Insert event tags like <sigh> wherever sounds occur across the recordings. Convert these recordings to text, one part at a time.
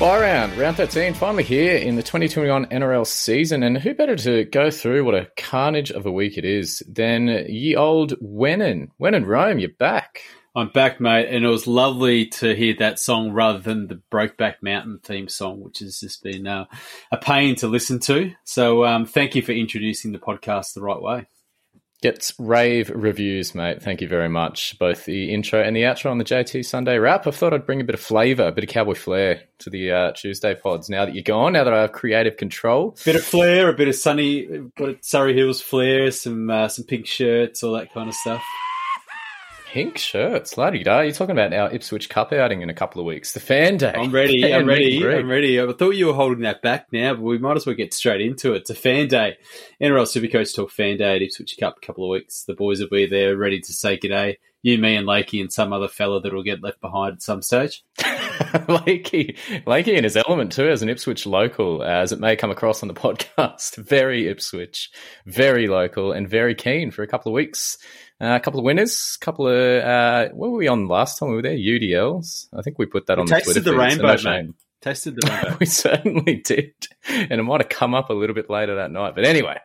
year. Round, round 13, finally here in the 2021 NRL season. And who better to go through what a carnage of a week it is than ye old Wenin. Wenin Rome, you're back. I'm back, mate, and it was lovely to hear that song rather than the Brokeback Mountain theme song, which has just been uh, a pain to listen to. So, um, thank you for introducing the podcast the right way. Gets rave reviews, mate. Thank you very much. Both the intro and the outro on the JT Sunday wrap. I thought I'd bring a bit of flavour, a bit of cowboy flair to the uh, Tuesday pods now that you're gone, now that I have creative control. Bit of flair, a bit of sunny, Surry Hills flair, some uh, some pink shirts, all that kind of stuff. Pink shirts, da. You're talking about our Ipswich Cup outing in a couple of weeks. The fan day. I'm ready. Fan I'm ready. I'm ready. I thought you were holding that back now, but we might as well get straight into it. It's a fan day. NRL Supercoach Talk fan day at Ipswich Cup a couple of weeks. The boys will be there ready to say g'day. You, me, and Lakey, and some other fella that will get left behind at some stage. <laughs> Lakey, Lakey in his element too, as an Ipswich local, as it may come across on the <laughs> podcast. Very Ipswich, very local, and very keen for a couple of weeks. Uh, a couple of winners, a couple of uh, what were we on last time we were there? UDLs. I think we put that on the Tasted Twitter the feed, so rainbow, no shame. Tasted the <laughs> rainbow. we certainly did. And it might have come up a little bit later that night. But anyway,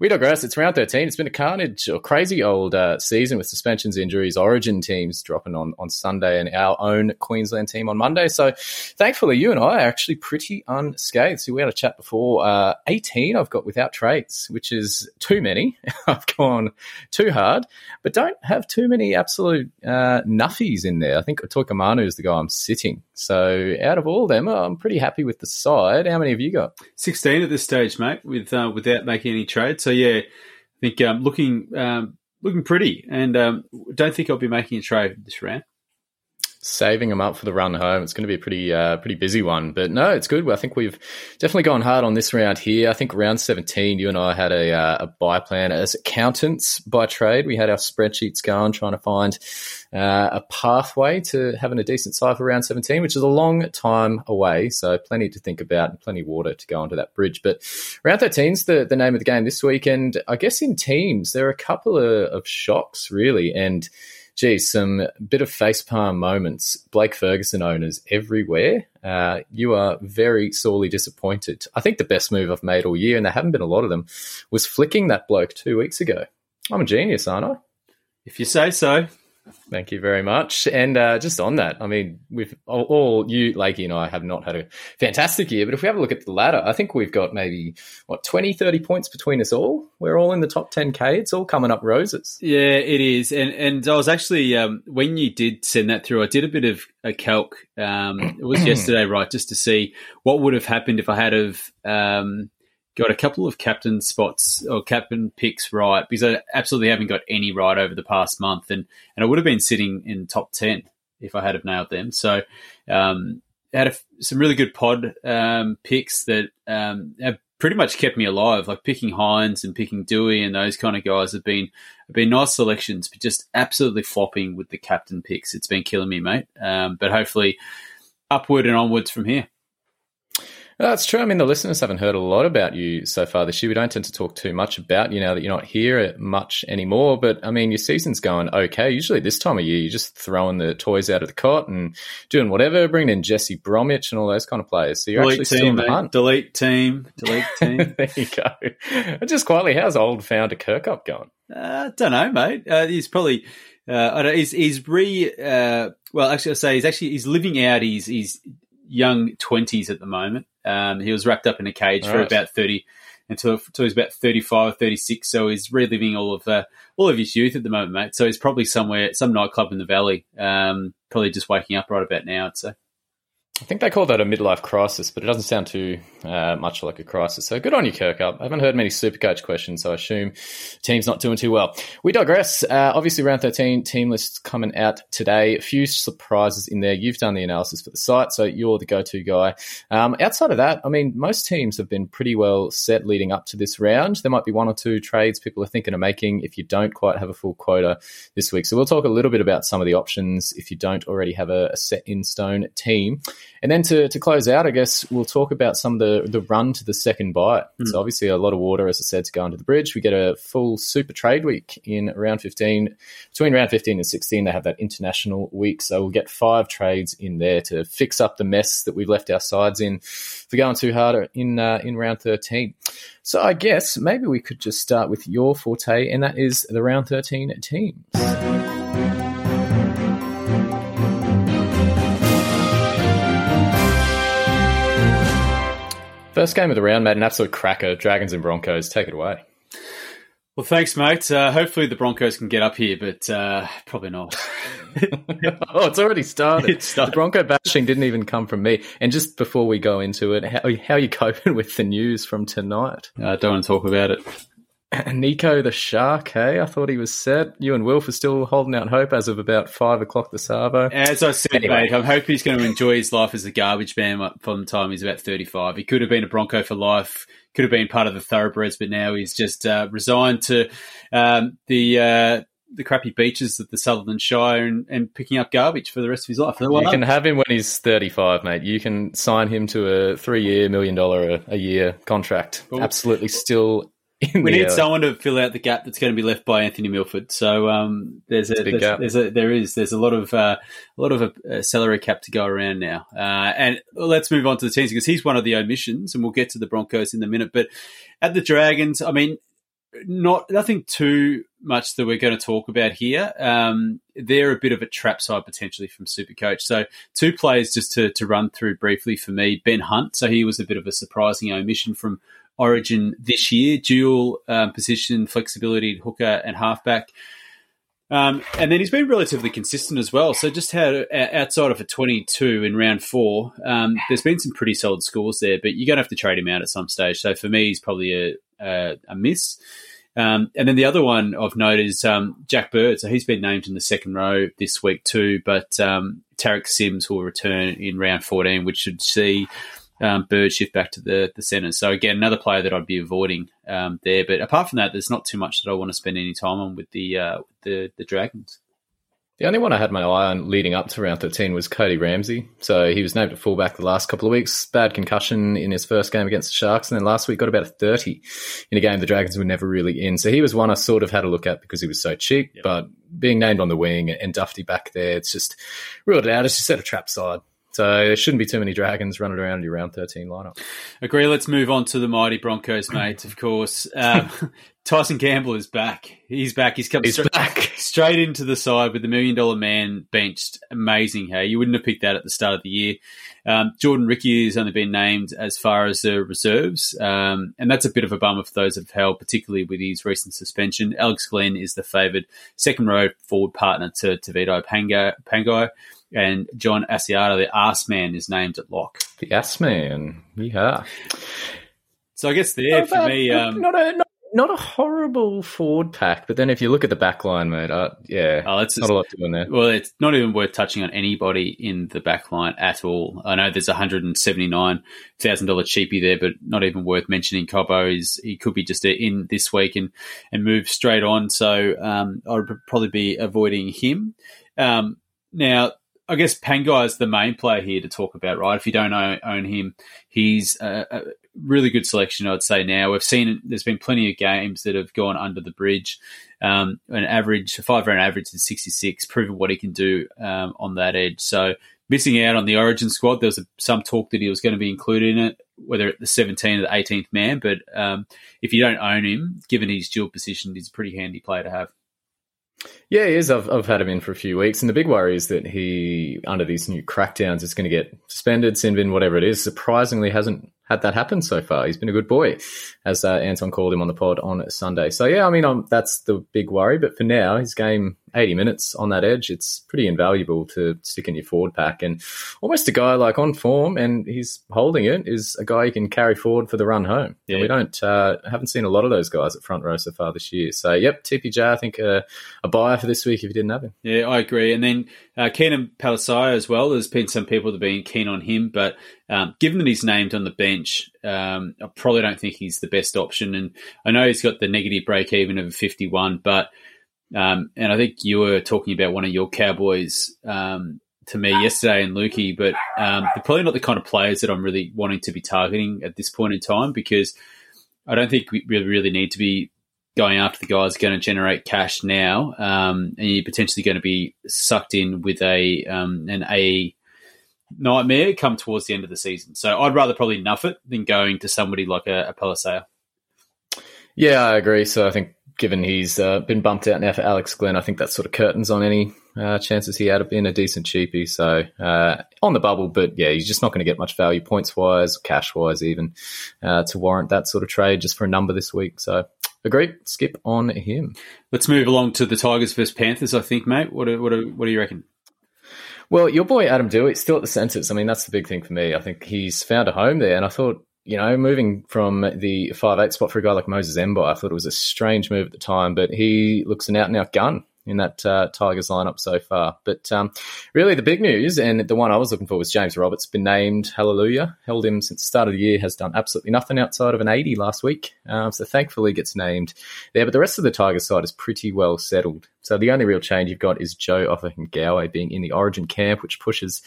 we digress. It's round 13. It's been a carnage or crazy old uh, season with suspensions, injuries, origin teams dropping on, on Sunday and our own Queensland team on Monday. So thankfully, you and I are actually pretty unscathed. So we had a chat before. Uh, 18 I've got without traits, which is too many. <laughs> I've gone too hard, but don't have too many absolute uh, nuffies in there. I think Toikamanu is the guy I'm sitting. So out of all of them, I'm pretty happy with the side. How many have you got? 16 at this stage, mate, with uh, without making any trade. So yeah, I think um, looking um, looking pretty, and um, don't think I'll be making a trade this round. Saving them up for the run home. It's going to be a pretty uh, pretty busy one, but no, it's good. I think we've definitely gone hard on this round here. I think round seventeen, you and I had a, uh, a buy plan as accountants by trade. We had our spreadsheets going, trying to find uh, a pathway to having a decent side for round seventeen, which is a long time away. So plenty to think about and plenty of water to go onto that bridge. But round thirteen's the the name of the game this week, and I guess in teams there are a couple of, of shocks really, and geez, some bit of facepalm moments. Blake Ferguson owners everywhere. Uh, you are very sorely disappointed. I think the best move I've made all year, and there haven't been a lot of them, was flicking that bloke two weeks ago. I'm a genius, aren't I? If you say so. Thank you very much. And uh, just on that, I mean, we've all, all you, Lakey, and I have not had a fantastic year, but if we have a look at the ladder, I think we've got maybe, what, 20, 30 points between us all. We're all in the top 10K. It's all coming up roses. Yeah, it is. And and I was actually um, when you did send that through, I did a bit of a calc. Um, it was <clears throat> yesterday, right, just to see what would have happened if I had of. um, got a couple of captain spots or captain picks right because I absolutely haven't got any right over the past month, and and I would have been sitting in top ten if I had have nailed them. So. Um, had a, some really good pod um, picks that um, have pretty much kept me alive. Like picking Hynes and picking Doueihi and those kind of guys have been have been nice selections, but just absolutely flopping with the captain picks. It's been killing me, mate. Um, but hopefully, upward and onwards from here. That's true. I mean, the listeners haven't heard a lot about you so far this year. We don't tend to talk too much about you now that you're not here much anymore. But I mean, your season's going okay. Usually, this time of year, you're just throwing the toys out of the cot and doing whatever, bringing in Jesse Bromwich and all those kind of players. So you're delete actually team, still in the mate. hunt. delete team, delete <laughs> team. there you go. Just quietly, how's old founder Kirkup going? Uh, don't know, mate. Uh, he's probably uh, I don't. He's he's re. Uh, well, actually, I say he's actually he's living out his his young twenties at the moment. Um, he was wrapped up in a cage for Right. about 30, until, until he's about 35 or 36. So he's reliving all of uh, all of his youth at the moment, mate. So he's probably somewhere, some nightclub in the valley, um, probably just waking up right about now, I'd say. I think they call that a midlife crisis, but it doesn't sound too uh, much like a crisis. So good on you, Kirk. I haven't heard many Supercoach questions, so I assume team's not doing too well. We digress. Uh, obviously, round 13 team lists coming out today. A few surprises in there. You've done the analysis for the site, so you're the go-to guy. Um, outside of that, I mean, most teams have been pretty well set leading up to this round. There might be one or two trades people are thinking of making if you don't quite have a full quota this week. So we'll talk a little bit about some of the options if you don't already have a, a set in stone team. And then to, to close out, I guess we'll talk about some of the, the run to the second buy. So obviously a lot of water, as I said, to go under the bridge. We get a full super trade week in round 15. Between round 15 and 16, they have that international week. So we'll get five trades in there to fix up the mess that we've left our sides in for going too hard in, uh, in round 13. So I guess maybe we could just start with your forte, and that is the round 13 teams. First game of the round, made an absolute cracker. Dragons and Broncos, take it away. Well, thanks, mate. Uh, hopefully the Broncos can get up here, but uh, probably not. <laughs> oh, it's already started. <laughs> It started. The Bronco bashing didn't even come from me. And just before we go into it, how, how are you <laughs> coping with the news from tonight? I don't want to talk about it. <laughs> Nicho the Shark, hey? I thought he was set. You and Wilf are still holding out hope as of about five o'clock this Arvo. As I said, Anyway. mate, I'm hoping he's going to enjoy his life as a garbage man from the time he's about 35. He could have been a Bronco for life, could have been part of the thoroughbreds, but now he's just uh, resigned to um, the uh, the crappy beaches of the Sutherland Shire and, and picking up garbage for the rest of his life. You can have him when he's 35, mate. You can sign him to a three year, million dollar a, a year contract. Cool. Absolutely still we need air. someone to fill out the gap that's going to be left by Anthony Milford. So um, there's a, a there's, gap. there's a there is there's a lot of uh, a lot of uh, salary cap to go around now. Uh, and let's move on to the teams because he's one of the omissions, and we'll get to the Broncos in a minute. But at the Dragons, I mean, not nothing too much that we're going to talk about here. Um, they're a bit of a trap side potentially from Supercoach. So two players just to, to run through briefly for me. Ben Hunt, so he was a bit of a surprising omission from Origin this year. Dual um, position flexibility hooker and halfback. Um, and then he's been relatively consistent as well. So just had outside of a 22 in round four, um, there's been some pretty solid scores there, but you're going to have to trade him out at some stage. So for me, he's probably a, a, a miss. Um, and then the other one of note is um, Jack Bird. So he's been named in the second row this week too, but um, Tariq Sims will return in round 14, which should see um, Bird shift back to the, the centre. So again, another player that I'd be avoiding um, there. But apart from that, there's not too much that I want to spend any time on with the uh, the, the Dragons. The only one I had my eye on leading up to round 13 was Cody Ramsey. So he was named at fullback the last couple of weeks. Bad concussion in his first game against the Sharks. And then last week got about a 30 in a game the Dragons were never really in. So he was one I sort of had a look at because he was so cheap. But being named on the wing and Dufty back there, it's just ruled it out. It's just at a trap side. So there shouldn't be too many Dragons running around in your round 13 lineup. Agree. Let's move on to the mighty Broncos, mate. Of course, um, <laughs> Tyson Gamble is back. He's back. He's come He's straight, back. <laughs> straight into the side with the million dollar man benched. Amazing. Hey, you wouldn't have picked that at the start of the year. Um, Jordan Riki has only been named as far as the reserves, um, and that's a bit of a bummer for those that have held, particularly with his recent suspension. Alex Glenn is the favoured second row forward partner to to Vito. Pangai. And John Asiata, the ass man, is named at lock. The ass man. Yeah. So I guess there for me, um, not, a, not, not a horrible forward pack. But then if you look at the back line, mate, uh, yeah, Oh, that's not a lot doing there. Well, it's not even worth touching on anybody in the back line at all. I know there's a hundred and seventy nine thousand dollar cheapie there, but not even worth mentioning. Cobbo is he could be just in this week and and move straight on. So um, I'd probably be avoiding him. Um, now, I guess Pangai is the main player here to talk about, right? If you don't own, him, he's a, a really good selection, I'd say. Now we've seen there's been plenty of games that have gone under the bridge. Um, an average, a five round average is 66, proving what he can do um, on that edge. So missing out on the Origin squad. There was a, some talk that he was going to be included in it, whether at the 17th or the 18th man. But um, if you don't own him, given his dual position, he's a pretty handy player to have. Yeah, he is. I've, I've had him in for a few weeks, and the big worry is that he, under these new crackdowns, is going to get suspended, sin bin, whatever it is. Surprisingly, hasn't had that happen so far. He's been a good boy, as uh, Anton called him on the pod on Sunday. So yeah, I mean um, that's the big worry. But for now, his game 80 minutes on that edge, it's pretty invaluable to stick in your forward pack. And almost a guy like on form, and he's holding it, is a guy you can carry forward for the run home. Yeah. And we don't uh, haven't seen a lot of those guys at front row so far this year. So yep, TPJ, I think uh, a buyer for this week if you didn't have him. Yeah, I agree. And then uh, Keenan Palasia as well. There's been some people that have been keen on him, but um, given that he's named on the bench, um, I probably don't think he's the best option. And I know he's got the negative break even of 51, but um, and I think you were talking about one of your Cowboys um, to me yesterday and Lukey, but um, they're probably not the kind of players that I'm really wanting to be targeting at this point in time because I don't think we really, need to be going after the guys going to generate cash now, um, and you're potentially going to be sucked in with a um, an A nightmare come towards the end of the season. So I'd rather probably nuff it than going to somebody like a, a. Yeah, I agree. So I think given he's uh, been bumped out now for Alex Glenn, I think that sort of curtains on any uh, chances he had of being a decent cheapie. So uh, on the bubble, but yeah, he's just not going to get much value points wise, cash wise, even uh, to warrant that sort of trade just for a number this week. So agree, skip on him. Let's move along to the Tigers versus Panthers. I think, mate. What do, what do, what do you reckon? Well, your boy Adam Doueihi still at the centres. I mean, that's the big thing for me. I think he's found a home there, and I thought. You know, moving from the five eight spot for a guy like Moses Mbye, I thought it was a strange move at the time, but he looks an out and out gun in that uh, Tigers lineup so far. But um, really, the big news, and the one I was looking for, was James Roberts. Been named Hallelujah. Held him since the start of the year. Has done absolutely nothing outside of an 80 last week. Um, so thankfully gets named there. But the rest of the Tigers side is pretty well settled. So the only real change you've got is Joe Ofahengaue being in the Origin camp, which pushes.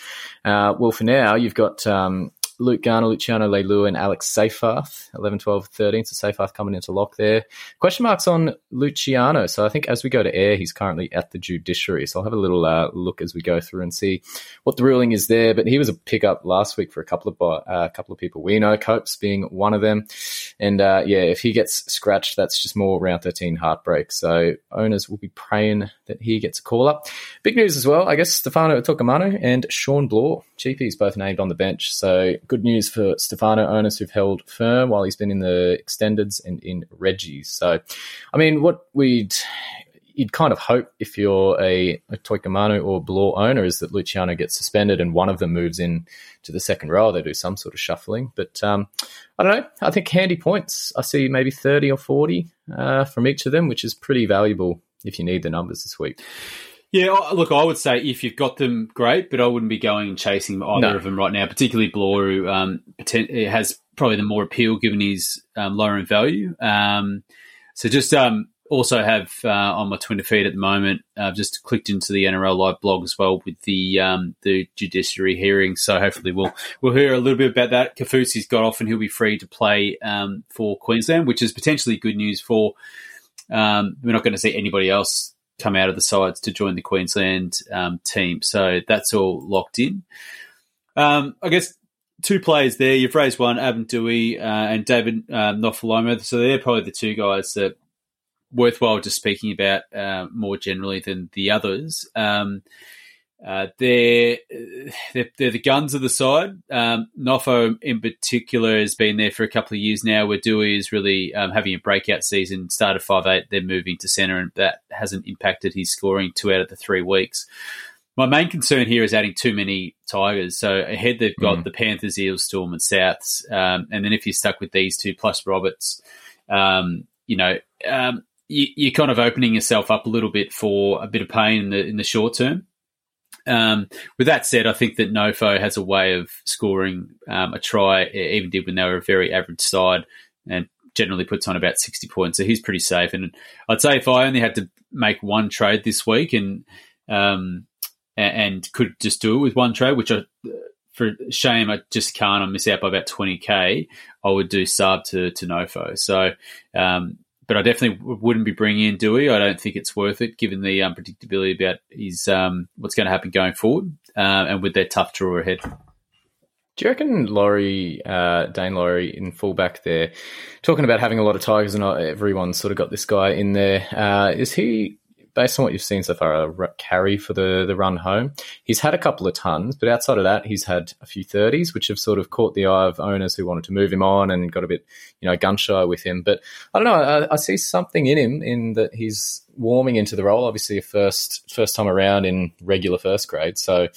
Uh, well, for now, you've got. Um, Luke Garner, Luciano Leilua, and Alex Seyfarth, 11, 12, 13. So Seyfarth coming into lock there. Question marks on Luciano. So I think as we go to air, he's currently at the judiciary. So I'll have a little uh, look as we go through and see what the ruling is there. But he was a pickup last week for a couple of uh, a couple of people we know, Copes being one of them. And uh, yeah, if he gets scratched, that's just more round 13 heartbreak. So owners will be praying that he gets a call up. Big news as well, I guess Stefano Tokamanu and Shawn Blore, cheapies both named on the bench. So good news for Stefano owners who've held firm while he's been in the extendeds and in Reggie's. So, I mean, what we'd you'd kind of hope if you're a, a Toikamanu or Blore owner is that Luciano gets suspended and one of them moves in to the second row. They do some sort of shuffling, but um, I don't know. I think handy points. I see maybe thirty or forty uh, from each of them, which is pretty valuable if you need the numbers this week. Yeah, look, I would say if you've got them, great, but I wouldn't be going and chasing either No. of them right now, particularly Blore, who um, has probably the more appeal given his um, lower in value. Um, so just um, also have uh, on my Twitter feed at the moment, I've just clicked into the NRL Live blog as well with the um, the judiciary hearing. So hopefully we'll we'll hear a little bit about that. Kaufusi's got off and he'll be free to play um, for Queensland, which is potentially good news for. Um, we're not going to see anybody else come out of the sides to join the Queensland um, team. So that's all locked in. Um, I guess two players there. You've raised one, Adam Doueihi uh, and David um, Nofoaluma. So they're probably the two guys that worthwhile just speaking about uh, more generally than the others. Um, uh, they're, they're they're the guns of the side. Um, Nofo in particular has been there for a couple of years now. Where Doueihi is really um, having a breakout season. Started five eight, then moving to centre, and that hasn't impacted his scoring two out of the three weeks. My main concern here is adding too many Tigers. So ahead they've got the Panthers, Eels, Storm, and Souths, um, and then if you're stuck with these two plus Roberts, um, you know. Um, you, you're kind of opening yourself up a little bit for a bit of pain in the in the short term. Um, with that said, I think that Nofo has a way of scoring um, a try, even did when they were a very average side, and generally puts on about 60 points. So he's pretty safe. And I'd say if I only had to make one trade this week and um, and could just do it with one trade, which I, for shame, I just can't. I miss out by about 20k. I would do sub to, to Nofo. So, um, but I definitely wouldn't be bringing in Doueihi. I don't think it's worth it given the unpredictability about his um, what's going to happen going forward, uh, and with their tough draw ahead. Do you reckon Laurie, uh, Daine Laurie in fullback there, talking about having a lot of Tigers and everyone's sort of got this guy in there? Uh, is he based on what you've seen so far, a carry for the, the run home. He's had a couple of tons, but outside of that, he's had a few 30s, which have sort of caught the eye of owners who wanted to move him on and got a bit, you know, gun shy with him. But I don't know, I, I see something in him in that he's warming into the role. Obviously, a first first time around in regular first grade, so.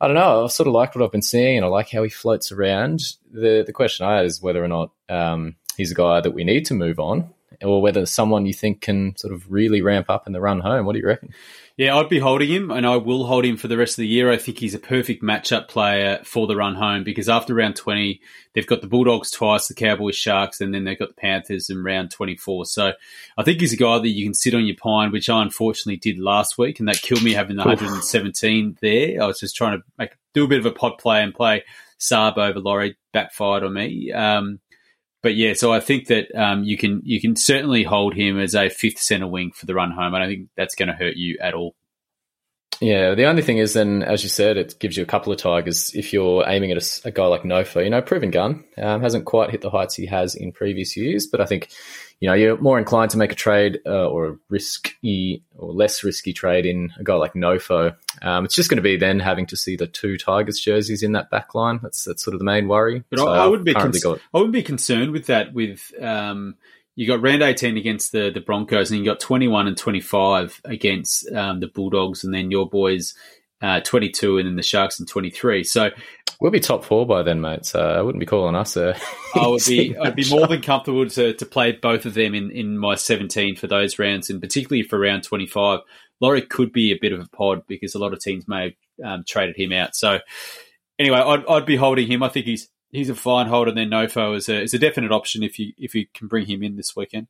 I don't know. I've sort of liked what I've been seeing, and I like how he floats around. the The question I had is whether or not um, he's a guy that we need to move on, or whether someone you think can sort of really ramp up in the run home. What do you reckon? Yeah, I'd be holding him, and I will hold him for the rest of the year. I think he's a perfect matchup player for the run home because after round 20, they've got the Bulldogs twice, the Cowboys, Sharks, and then they've got the Panthers in round 24. So I think he's a guy that you can sit on your pine, which I unfortunately did last week, and that killed me having the 117 there. I was just trying to make do a bit of a pod play and play Saab over Laurie, backfired on me. Um, but yeah, so I think that um, you can you can certainly hold him as a fifth centre wing for the run home. I don't think that's going to hurt you at all. Yeah, the only thing is then, as you said, it gives you a couple of tigers if you're aiming at a guy like Nofo. You know, proven gun um, hasn't quite hit the heights he has in previous years, but I think you know you're more inclined to make a trade uh, or a risky or less risky trade in a guy like Nofo. Um, it's just going to be then having to see the two Tigers jerseys in that back line. That's that's sort of the main worry. But So I, I wouldn't be cons- I wouldn't be concerned with that. With um, you got round eighteen against the the Broncos, and you got twenty one and twenty five against um, the Bulldogs, and then your boys uh, twenty two, and then the Sharks in twenty three. So We'll be top four by then, mate. So I wouldn't be calling us a. <laughs> I would be <laughs> I'd be more than comfortable to to play both of them in in my seventeen for those rounds, and particularly for round twenty five. Laurie could be a bit of a pod because a lot of teams may have um, traded him out. So anyway, I'd, I'd be holding him. I think he's he's a fine hold, and then Nofo is a is a definite option if you if you can bring him in this weekend.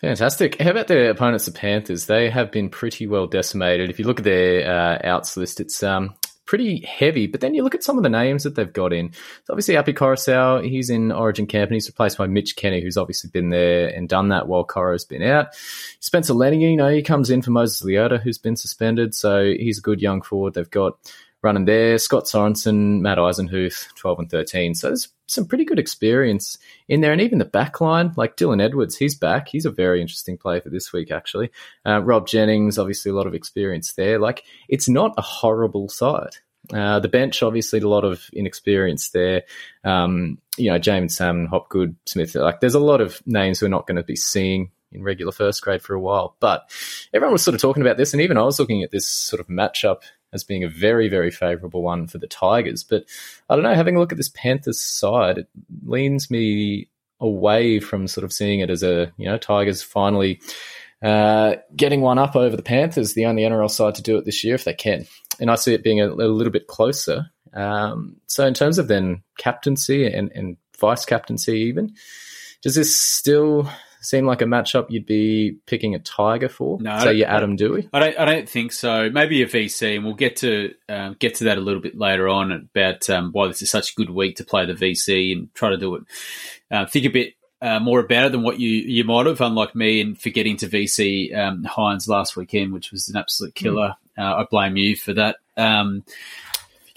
Fantastic. How about their opponents, the Panthers? They have been pretty well decimated. If you look at their uh, outs list, it's um, pretty heavy. But then you look at some of the names that they've got in. So obviously, Api Koroisau, he's in Origin camp and he's replaced by Mitch Kenny, who's obviously been there and done that while Coro's been out. Spencer Leniu, you know, he comes in for Moses Leota, who's been suspended. So he's a good young forward. They've got running there. Scott Sorensen, Matt Eisenhuth, 12 and 13. So there's some pretty good experience in there. And even the back line, like Dylan Edwards, he's back. He's a very interesting player for this week, actually. Uh, Rob Jennings, obviously a lot of experience there. Like, it's not a horrible side. Uh, the bench, obviously, a lot of inexperience there. Um, you know, Jaeman Salmon, Hopgood, Smith. Like, there's a lot of names we're not going to be seeing in regular first grade for a while. But everyone was sort of talking about this, and even I was looking at this sort of matchup as being a very, very favourable one for the Tigers. But I don't know, having a look at this Panthers side, it leans me away from sort of seeing it as a, you know, Tigers finally uh, getting one up over the Panthers, the only NRL side to do it this year if they can. And I see it being a, a little bit closer. Um, so in terms of then captaincy and, and vice captaincy, even, does this still seem like a matchup you'd be picking a Tiger for? No, Say you're Adam Doueihi? I don't. I don't think so. Maybe a VC, and we'll get to um, get to that a little bit later on about um, why this is such a good week to play the VC and try to do it. Uh, think a bit uh, more about it than what you you might have, unlike me, and forgetting to VC um, Hynes last weekend, which was an absolute killer. Uh, I blame you for that. Um,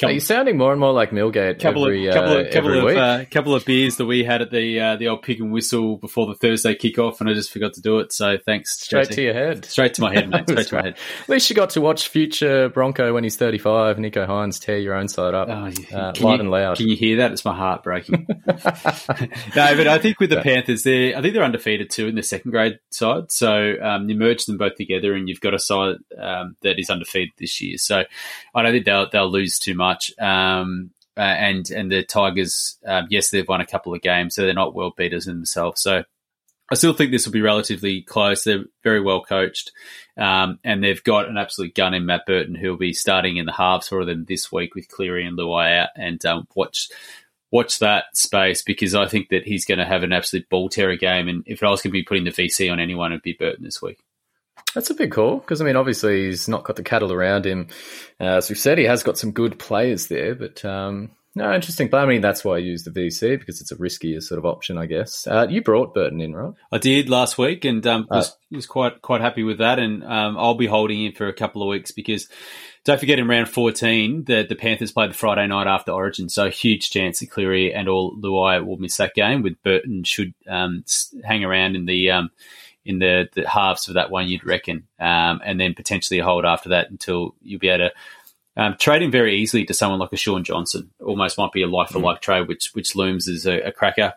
Are you sounding more and more like Millgate couple every, of couple uh, of couple of week? uh, couple of beers that we had at the uh, the old pig and whistle before the Thursday kickoff, and I just forgot to do it. So thanks, Straight to your head. straight to my head, mate. Straight to my <laughs> head. At least you got to watch future Bronco when he's 35, Nicho Hynes tear your own side up. Oh, you- uh, light you- and loud. Can you hear that? It's my heart breaking. <laughs> <laughs> no, but I think with the Panthers, they I think they're undefeated too in the second grade side. So um, you merge them both together, and you've got a side um, that is undefeated this year. So I don't think they'll they'll lose too much. Um, uh, and and the Tigers, um, yes, they've won a couple of games, so they're not world beaters in themselves. So I still think this will be relatively close. They're very well coached, um, and they've got an absolute gun in Matt Burton, who'll be starting in the halves for them this week with Cleary and Luai out. And um, watch watch that space because I think that he's going to have an absolute ball terror game. And if I was going to be putting the VC on anyone, it'd be Burton this week. That's a big call because I mean, obviously he's not got the cattle around him. Uh, as we've said, he has got some good players there, but um, no, interesting. But I mean, that's why I use the VC because it's a riskier sort of option, I guess. Uh, you brought Burton in, right? I did last week and um, Uh, was, was quite quite happy with that. And um, I'll be holding him for a couple of weeks because don't forget in round 14 the, the Panthers play the Friday night after Origin. So huge chance that Cleary and all Luai will miss that game with Burton should um, hang around in the um, in the, the halves of that one, you'd reckon, um, and then potentially hold after that until you'll be able to um, trade him very easily to someone like a Shaun Johnson. Almost might be a like for like trade, which which looms as a, a cracker.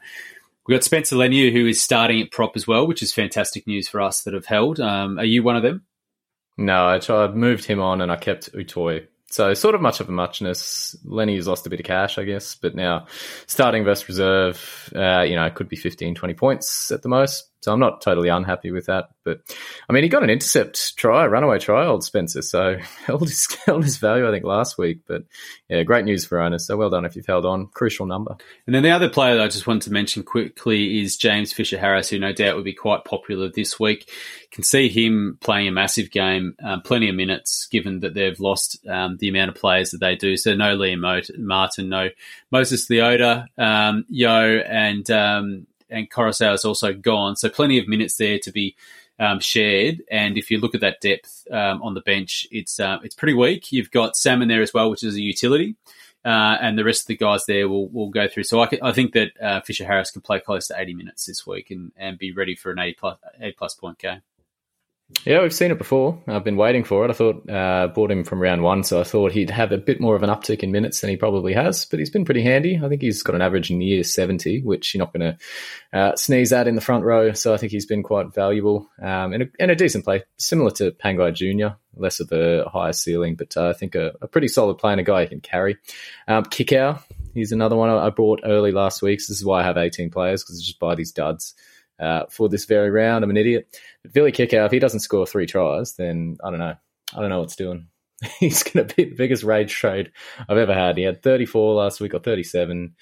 We've got Spencer Leniu, who is starting at prop as well, which is fantastic news for us that have held. Um, are you one of them? No, I tried moved him on and I kept Utoy. So sort of much of a muchness. Leniu has lost a bit of cash, I guess, but now starting versus reserve, uh, you know, it could be 15, 20 points at the most. So I'm not totally unhappy with that. But I mean, he got an intercept try, runaway try, old Spencer. So <laughs> held his, held his value, I think, last week. But yeah, great news for owners. So well done if you've held on. Crucial number. And then the other player that I just wanted to mention quickly is James Fisher Harris, who no doubt will be quite popular this week. Can see him playing a massive game, um, plenty of minutes, given that they've lost um, the amount of players that they do. So no Liam Martin, no Moses Leota, um, Yo, and um, and Koroisau is also gone. So plenty of minutes there to be um, shared. And if you look at that depth um, on the bench, it's uh, it's pretty weak. You've got Salmon there as well, which is a utility. Uh, and the rest of the guys there will will go through. So I, I think that uh, Fisher Harris can play close to 80 minutes this week and, and be ready for an 80 plus, 80 plus point game. Yeah, we've seen it before. I've been waiting for it. I thought uh, bought him from round one, so I thought he'd have a bit more of an uptick in minutes than he probably has. But he's been pretty handy. I think he's got an average near seventy, which you're not going to uh, sneeze at in the front row. So I think he's been quite valuable um, and, a, and a decent play, similar to Pangai Junior. Less of a higher ceiling, but uh, I think a, a, pretty solid player and a guy you can carry. Um, Kikau, he's another one I bought early last week. So this is why I have 18 players because I just buy these duds uh, for this very round. I'm an idiot. But Billy Kikau, if he doesn't score three tries, then I don't know. I don't know what's doing. <laughs> He's going to be the biggest rage trade I've ever had. He had 34 last week or 37.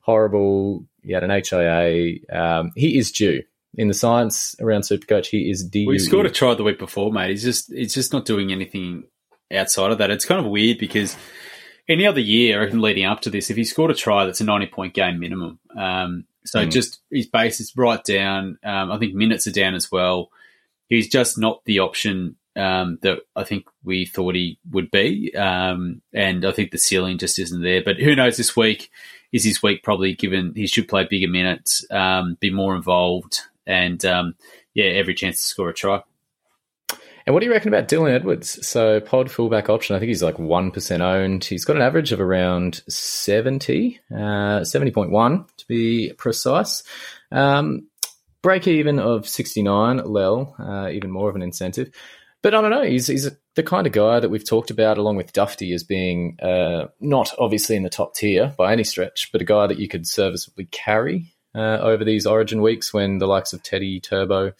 Horrible. He had an HIA. Um, he is due in the science around Supercoach. He is due. Well, he scored a try the week before, mate. He's just he's just not doing anything outside of that. It's kind of weird because any other year, leading up to this, if he scored a try, that's a 90 point game minimum. Um, so mm. just his base is right down. Um, I think minutes are down as well. He's just not the option um, that I think we thought he would be. Um, and I think the ceiling just isn't there. But who knows this week? Is his week probably given he should play bigger minutes, um, be more involved, and um, yeah, every chance to score a try. And what do you reckon about Dylan Edwards? So pod fullback option, I think he's like 1% owned. He's got an average of around 70, uh, 70.1 to be precise. Um, break even of 69, Lel, uh, even more of an incentive. But I don't know, he's, he's the kind of guy that we've talked about along with Dufty as being uh, not obviously in the top tier by any stretch, but a guy that you could serviceably carry uh, over these Origin weeks when the likes of Teddy Turbo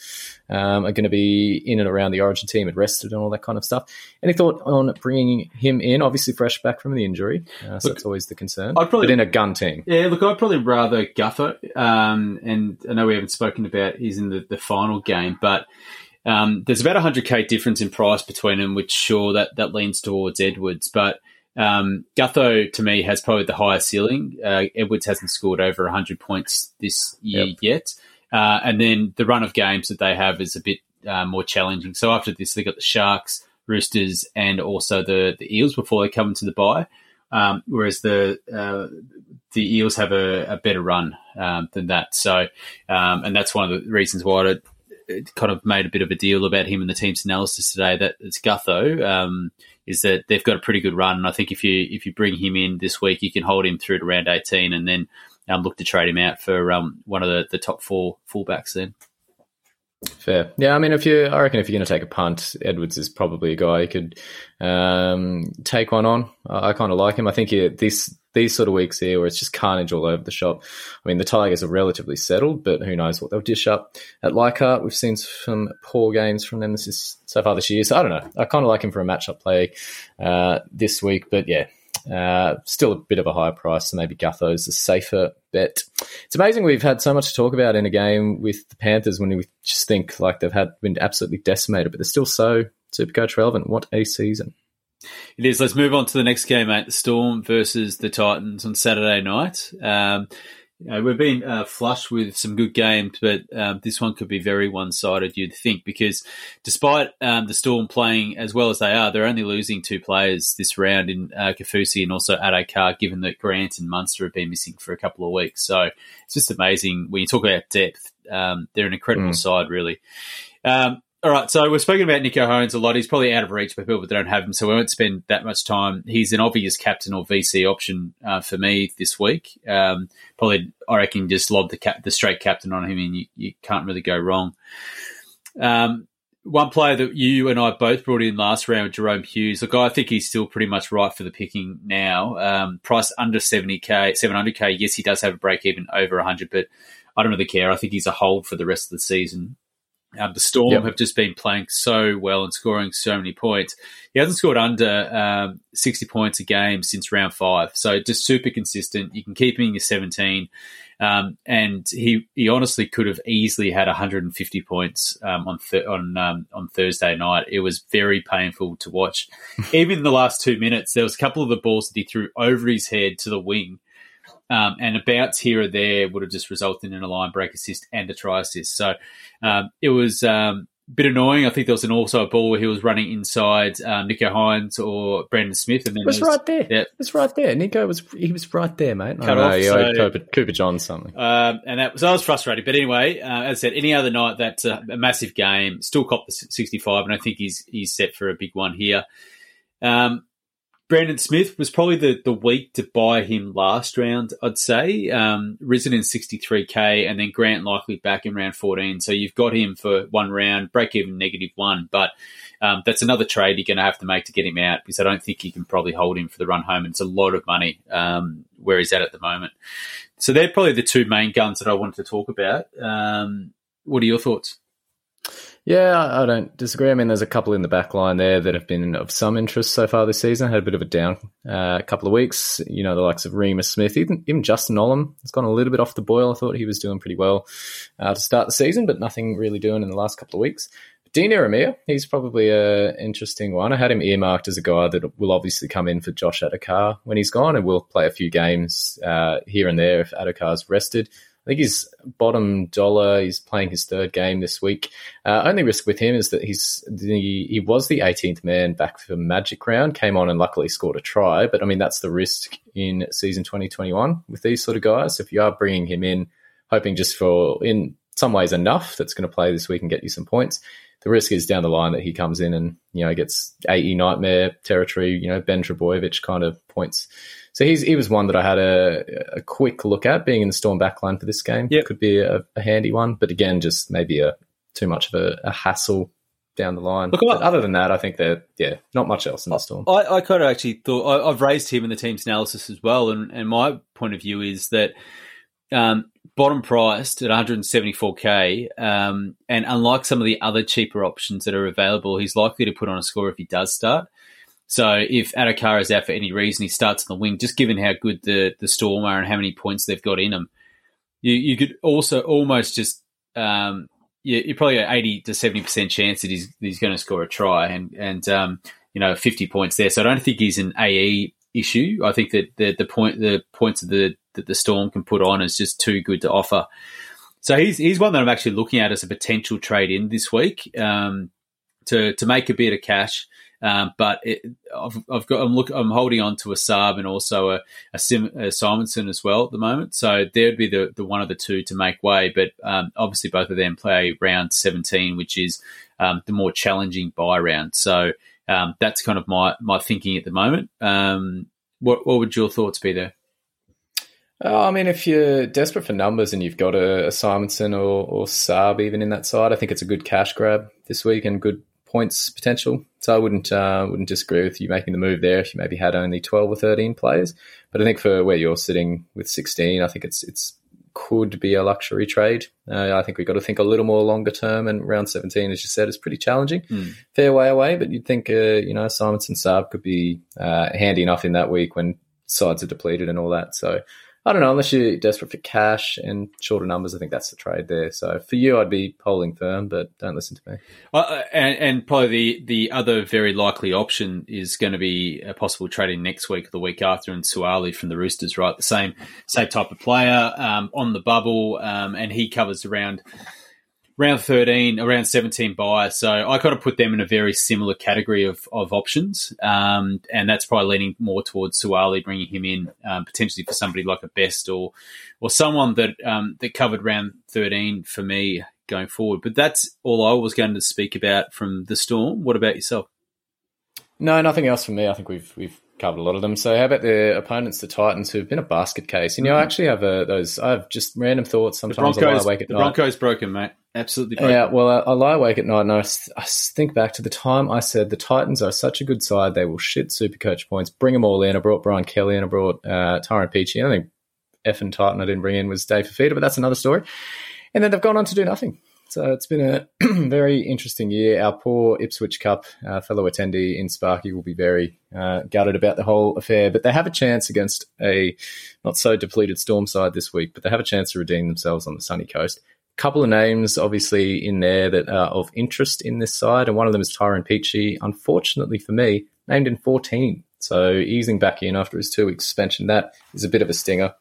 um, are going to be in and around the Origin team and rested and all that kind of stuff. Any thought on bringing him in? Obviously, fresh back from the injury, uh, so look, that's always the concern. I'd probably, but in a gun team, yeah. Look, I'd probably rather Gutho, um, and I know we haven't spoken about he's in the, the final game, but. Um, there's about a hundred k difference in price between them, which sure that that leans towards Edwards, but um, Gutho to me has probably the highest ceiling. Uh, Edwards hasn't scored over 100 points this year yep. yet. Uh, and then the run of games that they have is a bit uh, more challenging. So after this, they've got the Sharks, Roosters, and also the, the Eels before they come into the bye. Um, whereas the uh, the Eels have a, a better run um, than that. So, um, and that's one of the reasons why it, it, kind of made a bit of a deal about him in the team's analysis today. That it's Gutho um, is that they've got a pretty good run. And I think if you if you bring him in this week, you can hold him through to round eighteen, and then um, look to trade him out for um, one of the, the top four fullbacks. Then fair, yeah. I mean, if you, I reckon if you're going to take a punt, Edwards is probably a guy you could um, take one on. I, I kind of like him. I think he, this these sort of weeks here where it's just carnage all over the shop. I mean, the Tigers are relatively settled, but who knows what they'll dish up at Leichhardt. We've seen some poor games from them this is so far this year. So I don't know. I kind of like him for a matchup play uh, this week, but yeah. Uh, still a bit of a higher price, so maybe Gutho's a safer bet. It's amazing we've had so much to talk about in a game with the Panthers when we just think like they've had been absolutely decimated, but they're still so super coach relevant. What a season! It is. Let's move on to the next game, mate. The Storm versus the Titans on Saturday night. Um, you know, we've been uh, flush with some good games, but um, this one could be very one-sided. You'd think because despite um, the Storm playing as well as they are, they're only losing two players this round in uh, Kaufusi and also Addo given that Grant and Munster have been missing for a couple of weeks. So it's just amazing when you talk about depth. Um, they're an incredible mm. side, really. Um, all right, so we're speaking about Nicho Hynes a lot. He's probably out of reach for people that don't have him, so we won't spend that much time. He's an obvious captain or VC option uh, for me this week. Um, probably, I reckon, just lob the cap- the straight captain on him, and you, you can't really go wrong. Um, one player that you and I both brought in last round, Jahrome Hughes. Look, I think he's still pretty much right for the picking now. Um, price under seventy k, seven hundred k. Yes, he does have a break even over hundred, but I don't really care. I think he's a hold for the rest of the season. Um, the Storm Yep. have just been playing so well and scoring so many points. He hasn't scored under um, 60 points a game since round five. So just super consistent. You can keep him in your 17. Um, and he, he honestly could have easily had 150 points um, on th- on um, on Thursday night. It was very painful to watch. <laughs> Even in the last two minutes, there was a couple of the balls that he threw over his head to the wing um, and a bounce here or there would have just resulted in a line break assist and a try assist. So um, it was um, a bit annoying. I think there was an also a ball where he was running inside um, Nicho Hynes or Brandon Smith, and then It was there was- right there. Yeah. It was right there. Nicho was he was right there, mate. Cut I know, off, so- Cooper, Cooper John something. Um, and that so I was frustrated. But anyway, uh, as I said, any other night that's a, a massive game. Still cop the sixty five, and I think he's he's set for a big one here. Um, Brandon Smith was probably the, the week to buy him last round, I'd say. Um, risen in 63k, and then Grant likely back in round 14. So you've got him for one round, break even negative one. But um, that's another trade you're going to have to make to get him out because I don't think you can probably hold him for the run home. And It's a lot of money um, where he's at at the moment. So they're probably the two main guns that I wanted to talk about. Um, what are your thoughts? Yeah, I don't disagree. I mean, there's a couple in the back line there that have been of some interest so far this season. Had a bit of a down uh, couple of weeks. You know, the likes of Reimis Smith, even, even Justin Olam has gone a little bit off the boil. I thought he was doing pretty well uh, to start the season, but nothing really doing in the last couple of weeks. Dean Ieremia, he's probably an interesting one. I had him earmarked as a guy that will obviously come in for Josh Addo-Carr when he's gone and will play a few games uh, here and there if Addo-Carr's rested. I think he's bottom dollar. He's playing his third game this week. Uh, only risk with him is that he's the, he was the 18th man back for Magic Round, came on and luckily scored a try. But I mean, that's the risk in season 2021 with these sort of guys. If you are bringing him in, hoping just for in some ways enough that's going to play this week and get you some points. The risk is down the line that he comes in and you know gets AE nightmare territory, you know Ben Trbojevic kind of points. So he's he was one that I had a, a quick look at being in the Storm backline for this game. Yep. Could be a, a handy one, but again, just maybe a too much of a, a hassle down the line. Look, but I- other than that, I think that yeah, not much else in the Storm. I, I kind of actually thought I, I've raised him in the team's analysis as well, and, and my point of view is that um, bottom priced at 174k, um, and unlike some of the other cheaper options that are available, he's likely to put on a score if he does start. So if Addo-Carr is out for any reason, he starts on the wing. Just given how good the the Storm are and how many points they've got in them, you you could also almost just um, you, you're probably got 80 to 70 percent chance that he's he's going to score a try, and and um, you know 50 points there. So I don't think he's an AE issue. I think that the the point the points the that the Storm can put on is just too good to offer. So he's he's one that I'm actually looking at as a potential trade in this week um, to to make a bit of cash. Um, but it, I've, I've got I'm look I'm holding on to a Saab and also a, a, Sim, a Simonson as well at the moment. So there'd be the, the one of the two to make way. But um, obviously both of them play round 17, which is um, the more challenging buy round. So um, that's kind of my my thinking at the moment. Um, what what would your thoughts be there? Oh, I mean, if you're desperate for numbers and you've got a, a Simonson or, or Saab even in that side, I think it's a good cash grab this week and good points potential. So I wouldn't uh, wouldn't disagree with you making the move there if you maybe had only twelve or thirteen players. But I think for where you're sitting with sixteen, I think it's it's could be a luxury trade. Uh, I think we've got to think a little more longer term. And round seventeen, as you said, is pretty challenging. Fair way away, but you'd think uh, you know Simonson Saab could be uh, handy enough in that week when sides are depleted and all that. So I don't know, unless you're desperate for cash and shorter numbers, I think that's the trade there. So for you, I'd be holding firm, but don't listen to me. Uh, and, and probably the, the other very likely option is going to be a possible trading next week or the week after in Suaalii from the Roosters, right? The same same type of player um, on the bubble, um, and he covers around round 13, around 17 buy. So I kind of put them in a very similar category of, of options. Um, and that's probably leaning more towards Suaalii, bringing him in um, potentially for somebody like a Best or or someone that um, that covered round 13 for me going forward. But that's all I was going to speak about from the Storm. What about yourself? No, nothing else from me. I think we've we've covered a lot of them. So how about the opponents, the Titans, who've been a basket case? You know, I actually have a, those. I have just random thoughts. The Sometimes I lie awake at the night. Broncos broken, mate. Absolutely broken. Yeah, well, I, I lie awake at night and I think back to the time I said the Titans are such a good side, they will shit super coach points, bring them all in. I brought Brian Kelly and I brought uh, Tyrone Peachey. I think effing Titan I didn't bring in was Dave Fifita, but that's another story. And then they've gone on to do nothing. So it's been a <clears throat> very interesting year. Our poor Ipswich Cup uh, fellow attendee in Sparky will be very uh, gutted about the whole affair, but they have a chance against a not so depleted Storm side this week, but they have a chance to redeem themselves on the sunny coast A couple of names obviously in there that are of interest in this side, and one of them is Tyrone Peachey. Unfortunately for me, named in 14. So easing back in after his two week suspension, that is a bit of a stinger.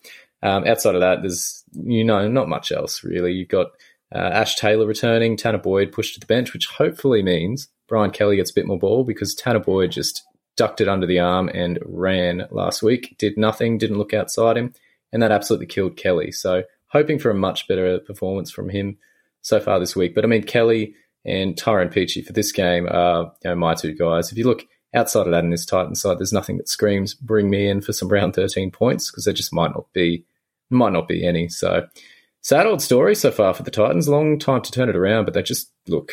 Um, outside of that, there's you know not much else really. You've got uh, Ash Taylor returning, Tanner Boyd pushed to the bench, which hopefully means Brian Kelly gets a bit more ball because Tanner Boyd just ducked it under the arm and ran last week. Did nothing, didn't look outside him, and that absolutely killed Kelly. So hoping for a much better performance from him so far this week. But I mean, Kelly and Tyrone Peachey for this game are you know, my two guys. If you look outside of that in this Titan side, there's nothing that screams bring me in for some round 13 points because there just might not be might not be any. So sad old story so far for the Titans. Long time to turn it around, but they just look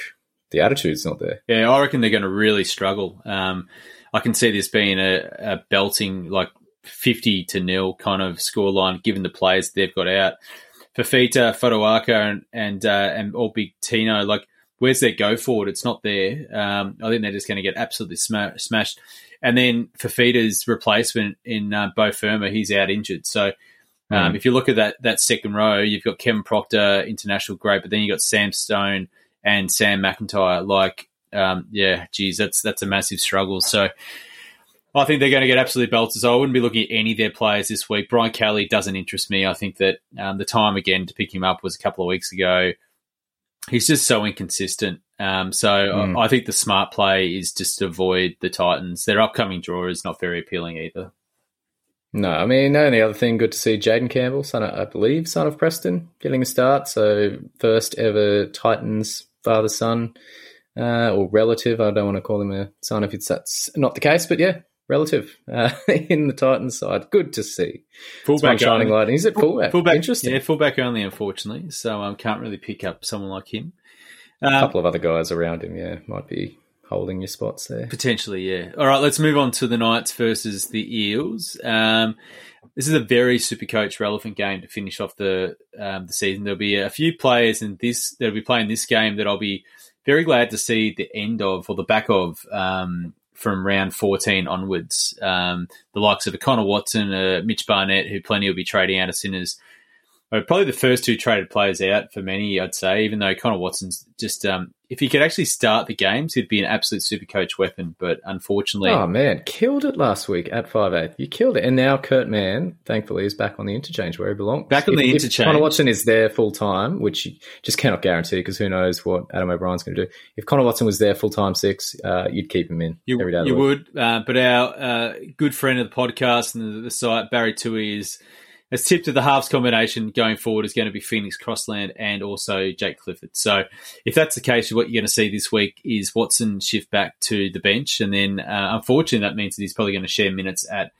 the attitude's not there. Yeah, I reckon they're going to really struggle. Um, I can see this being a, a belting, like 50 to nil kind of scoreline, given the players they've got out. Fifita, Fotuaika, and and uh, and all big Tino, like where's their go forward? It's not there. Um, I think they're just going to get absolutely sma- smashed. And then Fifita's replacement in uh, Beau Fermor, he's out injured. So um, if you look at that that second row, you've got Kevin Proctor, international great, but then you have got Sam Stone and Sam McIntyre. Like, um, yeah, geez, that's that's a massive struggle. So I think they're going to get absolutely belted. So I wouldn't be looking at any of their players this week. Brian Kelly doesn't interest me. I think that um, the time again to pick him up was a couple of weeks ago. He's just so inconsistent. Um, so I, I think the smart play is just to avoid the Titans. Their upcoming draw is not very appealing either. No, I mean, the only other thing, good to see Jayden Campbell, son of, I believe, son of Preston, getting a start. So first ever Titans father son uh, or relative. I don't want to call him a son if it's that's not the case, but yeah, relative uh, <laughs> in the Titans side. Good to see. One shining light. And He's at fullback. Fullback, Interesting. yeah, fullback only, unfortunately. So um, can't really pick up someone like him. A Um, couple of other guys around him, yeah, might be holding your spots there. Potentially, yeah. All right, let's move on to the Knights versus the Eels. Um, this is a very super coach relevant game to finish off the um, the season. There'll be a few players in this that'll be playing this game that I'll be very glad to see the end of or the back of um, from round 14 onwards. Um, the likes of a Connor Watson, uh, Mitch Barnett, who plenty will be trading out of sinners. Uh, Probably the first two traded players out for many, I'd say, even though Connor Watson's just, um, if he could actually start the games, he'd be an absolute super coach weapon. But unfortunately, Oh man, killed it last week at five eight. You killed it, and now Kurt Mann, thankfully, is back on the interchange where he belongs. Back on If- the if interchange. Connor Watson is there full time, which you just cannot guarantee because who knows what Adam O'Brien's going to do. If Connor Watson was there full time six, uh, you'd keep him in You, every day. You would, uh, but our uh, good friend of the podcast and the, the site, Barry Tui, is has tipped that the halves combination going forward is going to be Phoenix Crossland and also Jake Clifford. So if that's the case, what you're going to see this week is Watson shift back to the bench, and then uh, unfortunately that means that he's probably going to share minutes at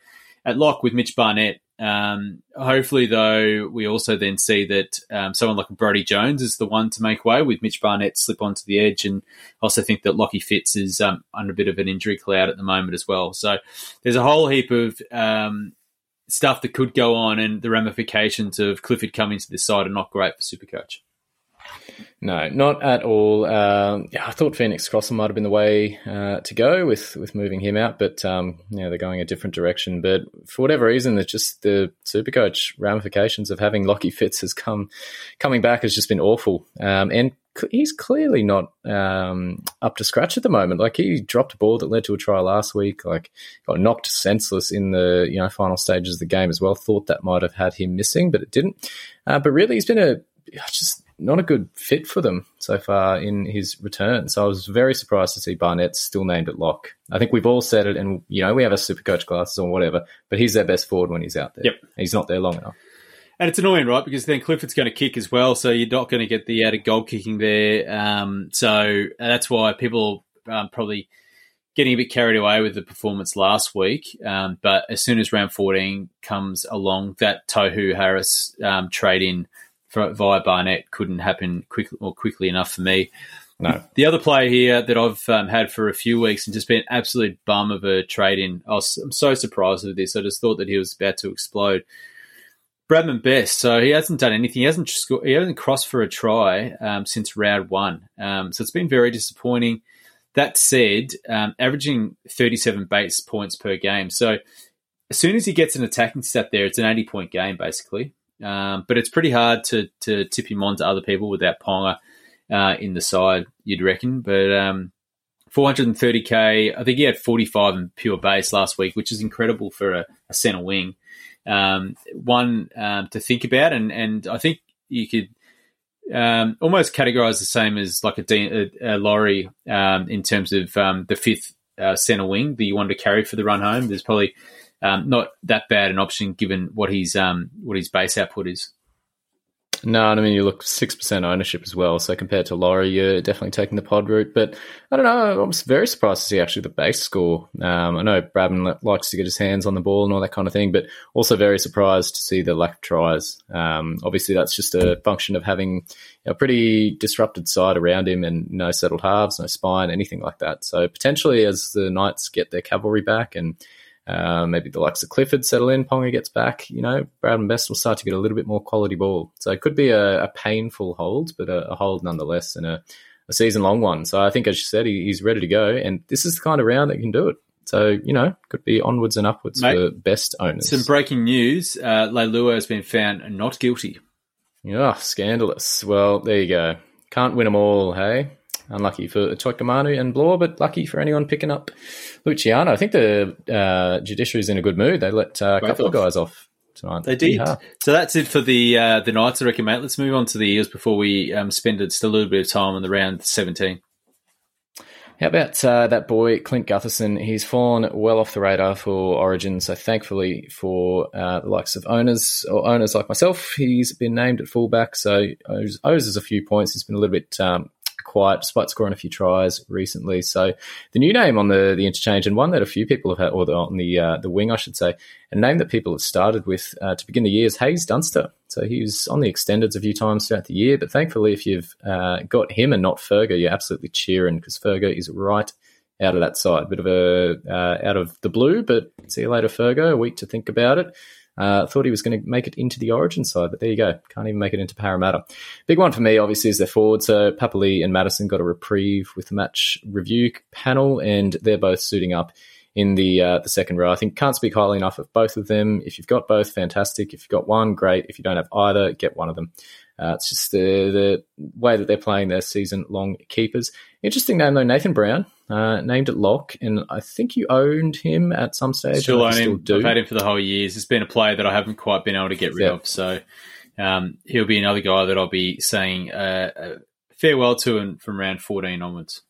at lock with Mitch Barnett. Um, hopefully, though, we also then see that um, someone like Brodie Jones is the one to make way with Mitch Barnett slip onto the edge, and also think that Lockie Fitz is um, under a bit of an injury cloud at the moment as well. So there's a whole heap of um, stuff that could go on, and the ramifications of Clifford coming to this side are not great for Supercoach. No, not at all. Um, yeah, I thought Phoenix Crossland might have been the way uh, to go with with moving him out, but um, yeah, they're going a different direction. But for whatever reason, it's just the Supercoach ramifications of having Lockie Fitz has come coming back has just been awful, um, and he's clearly not um, up to scratch at the moment. Like he dropped a ball that led to a try last week, like got knocked senseless in the you know final stages of the game as well. Thought that might have had him missing, but it didn't. Uh, but really, he's been a just not a good fit for them so far in his return. So I was very surprised to see Barnett still named at lock. I think we've all said it, and you know we have our super coach classes or whatever, but he's their best forward when he's out there. Yep. he's not there long enough. And it's annoying, right? Because then Clifford's going to kick as well, so you're not going to get the added goal kicking there. Um, so that's why people um, probably getting a bit carried away with the performance last week. Um, but as soon as round 14 comes along, that Tohu Harris um, trade in for, via Barnett couldn't happen quick, or quickly enough for me. No, The other player here that I've um, had for a few weeks and just been an absolute bum of a trade in. I was, I'm so surprised with this. I just thought that he was about to explode. Bradman Best. So he hasn't done anything. He hasn't sco- he hasn't crossed for a try um, since round one. Um, so it's been very disappointing. That said, um, averaging 37 base points per game. So as soon as he gets an attacking stat there, it's an 80 point game basically. Um, but it's pretty hard to to tip him on to other people without Ponga uh, in the side, you'd reckon. But um, 430k, I think he had 45 in pure base last week, which is incredible for a, a centre wing. Um, one um, to think about, and and I think you could um, almost categorize the same as like a, D, a, a Laurie um, in terms of um, the fifth uh, centre wing that you want to carry for the run home. There's probably um, not that bad an option given what his um, what his base output is. No, I mean you look six percent ownership as well. So compared to Laurie, you're definitely taking the pod route. But I don't know. I was very surprised to see actually the base score. Um, I know Bradman likes to get his hands on the ball and all that kind of thing, but also very surprised to see the lack of tries. Um, obviously, that's just a function of having a pretty disrupted side around him and no settled halves, no spine, anything like that. So potentially, as the Knights get their cavalry back and uh, maybe the likes of Clifford settle in, Ponga gets back, you know, Bradman Best will start to get a little bit more quality ball. So it could be a, a painful hold, but a, a hold nonetheless and a, a season long one. So I think, as you said, he, he's ready to go. And this is the kind of round that can do it. So, you know, could be onwards and upwards Mate, for best owners. Some breaking news: uh, Leilua has been found not guilty. Yeah, scandalous. Well, there you go. Can't win them all, hey? Unlucky for Toikamanu and Blore, but lucky for anyone picking up Luciano. I think the uh, judiciary's in a good mood. They let uh, a couple of guys off tonight. They did. So that's it for the uh, the Knights, I reckon, mate. Let's move on to the Eels before we um, spend just a little bit of time on the round 17. How about uh, that boy, Clint Gutherson? He's fallen well off the radar for Origin. So thankfully for uh, the likes of owners or owners like myself, he's been named at fullback. So owes, owes us a few points. He's been a little bit um, quiet despite scoring a few tries recently. So the new name on the, the interchange and one that a few people have had, or the, on the uh, the wing, I should say, a name that people have started with uh, to begin the year is Haze Dunster. So he was on the extendeds a few times throughout the year, but thankfully, if you've uh, got him and not Fergo, you're absolutely cheering because Fergo is right out of that side. A bit of a uh, out of the blue, but see you later, Fergo. A week to think about it. Uh, thought he was going to make it into the Origin side, but there you go. Can't even make it into Parramatta. Big one for me, obviously, is their forward. So Papali and Matterson got a reprieve with the match review panel, and they're both suiting up in the uh, the second row. I think can't speak highly enough of both of them. If you've got both, fantastic. If you've got one, great. If you don't have either, get one of them. Uh, it's just the the way that they're playing their season long keepers. Interesting name though, Nathan Brown, uh, named at lock, and I think you owned him at some stage. Still own him. do. I've had him for the whole years. It's been a player that I haven't quite been able to get rid Yeah. of. So um, he'll be another guy that I'll be saying uh, uh, farewell to and from round 14 onwards.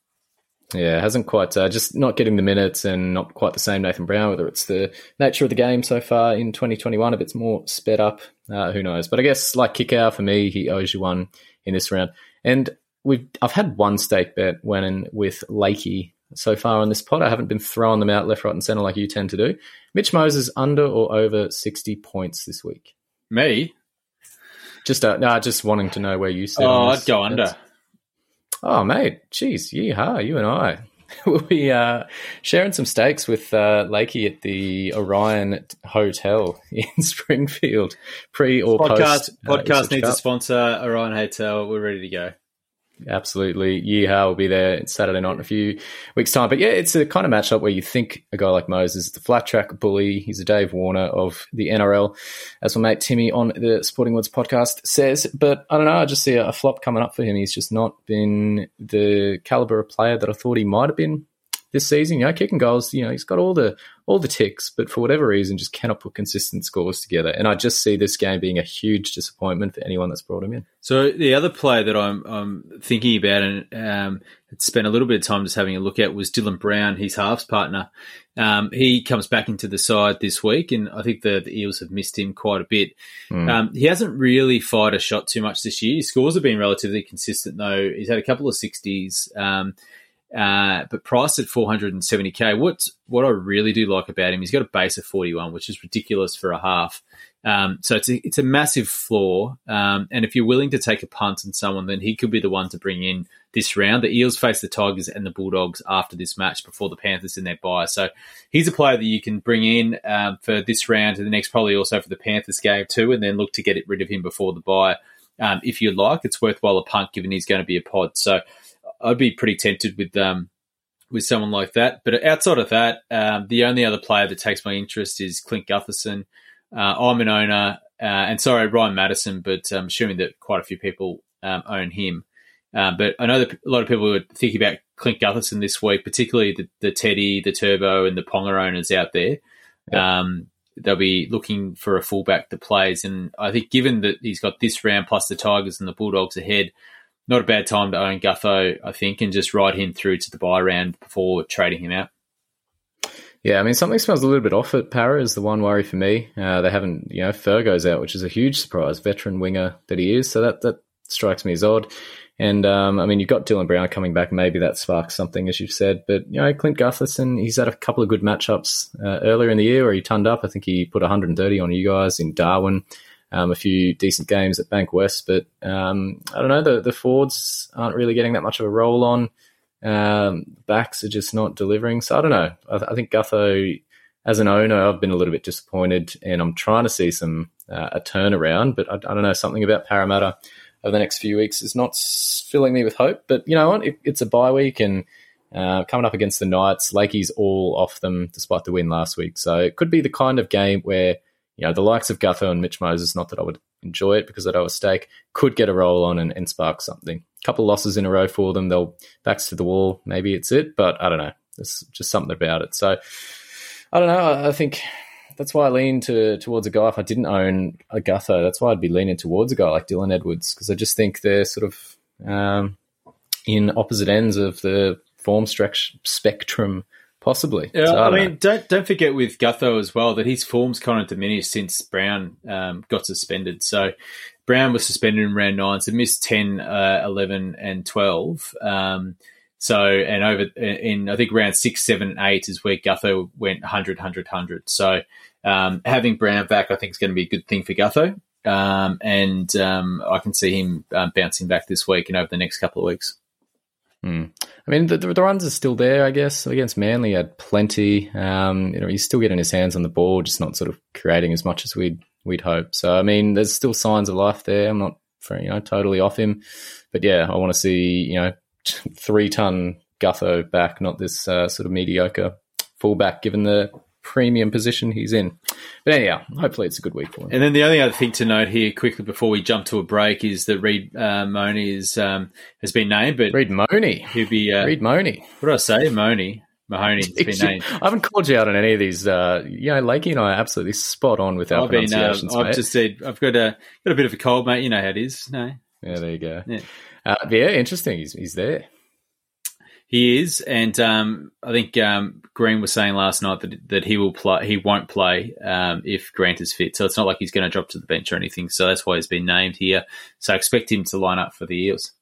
Yeah, hasn't quite uh, just not getting the minutes and not quite the same Nathan Brown. Whether it's the nature of the game so far in 2021, if it's more sped up, uh, who knows? But I guess like Kickout for me, he owes you one in this round. And we've I've had one stake bet when in with Lakey so far on this pod. I haven't been throwing them out left, right, and centre like you tend to do. Mitch Moses under or over 60 points this week. Me? Just uh, no, just wanting to know where you sit. Oh, I'd go under. Oh, mate, jeez, yeehaw, you and I. <laughs> we'll be uh, sharing some steaks with uh, Lakey at the Orion Hotel <laughs> in Springfield, pre or Podcast, post. uh, podcast Ipswich needs a sponsor. Orion Hotel. We're ready to go. Absolutely. Yeehaw will be there Saturday night in a few weeks' time. But yeah, it's a kind of matchup where you think a guy like Moses is the flat track bully. He's a Dave Warner of the NRL, as my mate Timmy on the Sporting Woods podcast says. But I don't know, I just see a, a flop coming up for him. He's just not been the caliber of player that I thought he might have been this season. You know, kicking goals. You know, he's got all the all the ticks, but for whatever reason, just cannot put consistent scores together. And I just see this game being a huge disappointment for anyone that's brought him in. So the other player that I'm, I'm thinking about and um, spent a little bit of time just having a look at was Dylan Brown, his halves partner. Um, he comes back into the side this week, and I think the, the Eels have missed him quite a bit. Um, he hasn't really fired a shot too much this year. His scores have been relatively consistent, though. He's had a couple of 60s. Uh, but priced at 470k. What what I really do like about him, he's got a base of 41, which is ridiculous for a half. Um, so it's a, it's a massive flaw. Um, and if you're willing to take a punt on someone, then he could be the one to bring in this round. The Eels face the Tigers and the Bulldogs after this match before the Panthers in their bye. So he's a player that you can bring in um, for this round and the next, probably also for the Panthers game too, and then look to get rid of him before the bye. Um, if you like, it's worthwhile a punt given he's going to be a pod. So I'd be pretty tempted with um, with someone like that. But outside of that, um, the only other player that takes my interest is Clint Gutherson. Uh, I'm an owner, uh, and sorry, Ryan Matterson, but I'm assuming that quite a few people um, own him. Um, but I know that a lot of people are thinking about Clint Gutherson this week, particularly the, the Teddy, the Turbo, and the Ponga owners out there. Um, they'll be looking for a fullback that plays, and I think given that he's got this round plus the Tigers and the Bulldogs ahead, not a bad time to own Gutho, I think, and just ride him through to the buy round before trading him out. Yeah, I mean, something smells a little bit off at Para is the one worry for me. Uh, they haven't, you know, Fergo's out, which is a huge surprise, veteran winger that he is. So that, that strikes me as odd. And, um, I mean, you've got Dylan Brown coming back. Maybe that sparks something, as you've said. But, you know, Clint Gutherson, he's had a couple of good matchups uh, earlier in the year where he turned up. I think he put 130 on you guys in Darwin. Um, a few decent games at Bank West, but um, I don't know. The the Fords aren't really getting that much of a roll on. Um, backs are just not delivering. So I don't know. I, I think Gutho, as an owner, I've been a little bit disappointed, and I'm trying to see some uh, a turnaround. But I, I don't know. Something about Parramatta over the next few weeks is not filling me with hope. But you know what? It, it's a bye week, and uh, coming up against the Knights, Lakey's all off them despite the win last week. So it could be the kind of game where you know the likes of Gutho and Mitch Moses. Not that I would enjoy it because I'd owe a stake. Could get a roll on and, and spark something. A couple losses in a row for them. They'll backs to the wall. Maybe it's it, but I don't know. There's just something about it. So I don't know. I, think that's why I lean to towards a guy. If I didn't own a Gutho, that's why I'd be leaning towards a guy like Dylan Edwards because I just think they're sort of um, in opposite ends of the form stretch spectrum, possibly. Yeah, So I, know. mean, don't don't forget with Gutho as well that his form's kind of diminished since Brown um, got suspended. So Brown was suspended in round nine, so missed 10, uh, 11, and 12. Um, so, and over in, I think round six, seven, and eight is where Gutho went 100, 100, 100. So, um, having Brown back, I think, is going to be a good thing for Gutho. Um, and um, I can see him um, bouncing back this week and over the next couple of weeks. I mean, the, the runs are still there, I guess. Against Manly, he had plenty. Um, you know, he's still getting his hands on the ball, just not sort of creating as much as we'd we'd hope. So, I mean, there's still signs of life there. I'm not, you know, totally off him, but yeah, I want to see you know <laughs> three ton Gutho back, not this uh, sort of mediocre fullback, given the premium position he's in. But anyhow, hopefully it's a good week for him. And then the only other thing to note here, quickly before we jump to a break, is that Reed uh, Money is um, has been named, but Reed Money, he'll be. Uh, Reed Money. what did I say? Money, Mahoney has been named. I haven't called you out on any of these. Uh, you know, Lakey and I are absolutely spot on with our I've been. Um, pronunciations, I've mate. just said I've got a got a bit of a cold, mate. You know how it is. No, Yeah, there you go. Yeah. Uh, yeah, interesting. He's, he's there. He is, and um, I think um, Green was saying last night that that he will play. He won't play um, if Grant is fit, so it's not like he's going to drop to the bench or anything. So that's why he's been named here. So I expect him to line up for the Eels.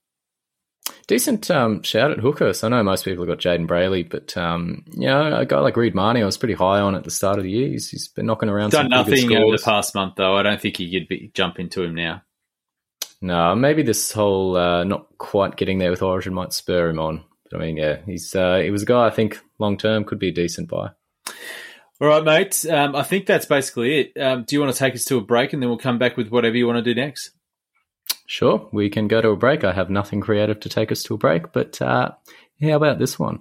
Decent um, shout at hooker. So I know most people have got Jaden Brayley, but um, you know, a guy like Reed Marnie, I was pretty high on at the start of the year. He's, he's been knocking around. Done some nothing over the past month, though. I don't think could be, jump into him now. No, maybe this whole uh, not quite getting there with Origin might spur him on. But I mean, yeah, he's uh, he was a guy I think long term could be a decent buy. All right, mate. Um, I think that's basically it. Um, do you want to take us to a break and then we'll come back with whatever you want to do next? Sure, we can go to a break. I have nothing creative to take us to a break, but uh, how about this one?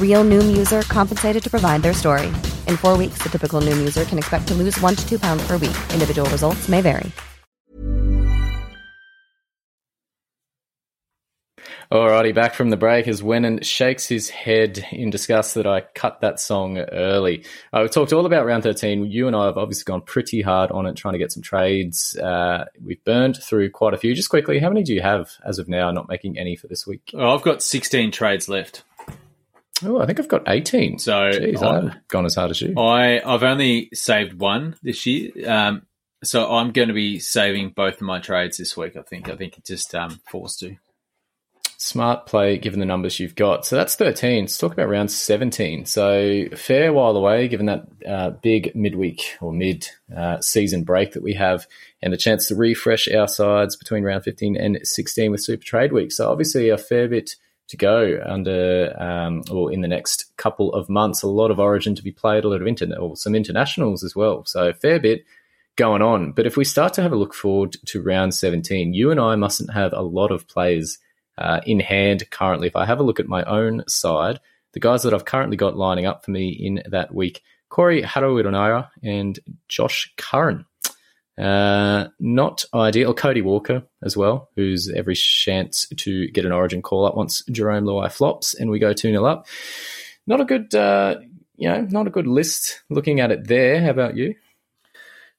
Real Noom user compensated to provide their story. In four weeks, the typical Noom user can expect to lose one to two pounds per week. Individual results may vary. Alrighty, back from the break as Wenin shakes his head in disgust that I cut that song early. Uh, we've talked all about round 13. You and I have obviously gone pretty hard on it, trying to get some trades. Uh, we've burned through quite a few. Just quickly, how many do you have as of now, not making any for this week? Oh, I've got 16 trades left. Oh, I think I've got 18. So Jeez, I- haven't gone as hard as you. I I've only saved one this year, um, so I'm going to be saving both of my trades this week. I think. I think it just um, forced to. Smart play given the numbers you've got. So that's 13. Let's talk about round 17. So fair while away given that uh, big midweek or mid uh, season break that we have and the chance to refresh our sides between round 15 and 16 with Super Trade Week. So obviously a fair bit to go under um, or in the next couple of months. A lot of Origin to be played, a lot of internet or some internationals as well. So fair bit going on. But if we start to have a look forward to round 17, you and I mustn't have a lot of players uh, in hand currently. If I have a look at my own side, the guys that I've currently got lining up for me in that week, Corey Harawira-Naera and Josh Curran. Uh, not ideal. Cody Walker as well, who's every chance to get an origin call up once Jarome Luai flops and we go 2 0 up. Not a good, uh, you know, not a good list looking at it there. How about you?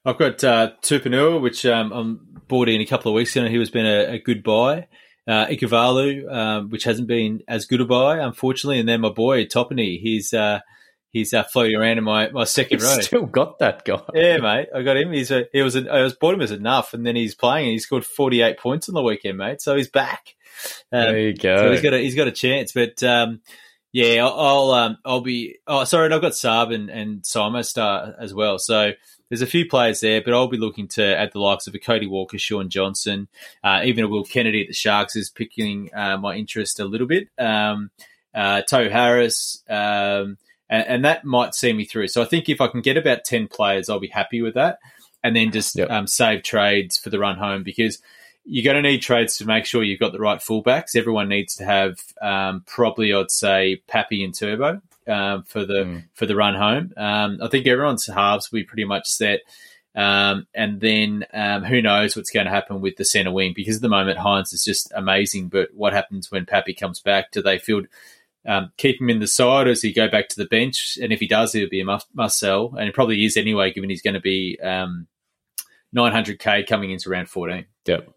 I've got uh, Tupanua, which um, I'm bought in a couple of weeks ago. He was been a, a good buy. Uh, Ikavalu, um, which hasn't been as good a buy, unfortunately. And then my boy Topany, he's uh, he's uh, floating around in my, my 2nd You've row. still got that guy. Yeah, mate, I got him. He's a, he was a, I was bought him as enough, and then he's playing. and He scored forty eight points on the weekend, mate. So he's back. Um, There you go. So he's got a, he's got a chance, but um, yeah, I'll I'll, um, I'll be. Oh, sorry, and I've got Saab and and Simo start as well. So there's a few players there, but I'll be looking to add the likes of a Cody Walker, Shaun Johnson, uh, even a Will Kennedy at the Sharks is picking uh, my interest a little bit. Um, uh, Tohu Harris. Um, and, and that might see me through. So I think if I can get about ten players, I'll be happy with that, and then just Yep. um, save trades for the run home because you're going to need trades to make sure you've got the right fullbacks. Everyone needs to have um, probably, I'd say, Pappy and Turbo um, for the for the run home. Um, I think everyone's halves will be pretty much set. Um, and then um, who knows what's going to happen with the centre wing because at the moment Hynes is just amazing. But what happens when Pappy comes back? Do they feel um, keep him in the side, as he go back to the bench? And if he does, he'll be a must, must sell, and it probably is anyway, given he's going to be um, 900k coming into round 14. Yep.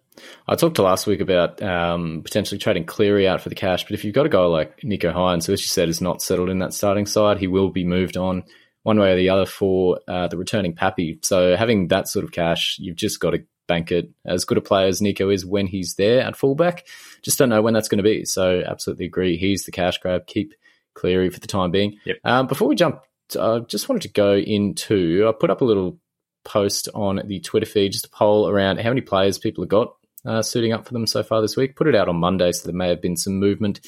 I talked to last week about um, potentially trading Cleary out for the cash, but if you've got a guy like Nicho Hynes, who, as you said, is not settled in that starting side, he will be moved on one way or the other for uh, the returning Pappy. So having that sort of cash, you've just got to bank it. As good a player as Nicho is when he's there at fullback, just don't know when that's going to be. So absolutely agree. He's the cash grab. Keep Cleary for the time being. Yep. Um, before we jump, I just wanted to go into. I put up a little post on the Twitter feed, just a poll around how many players people have got uh, suiting up for them so far this week. Put it out on Monday, so there may have been some movement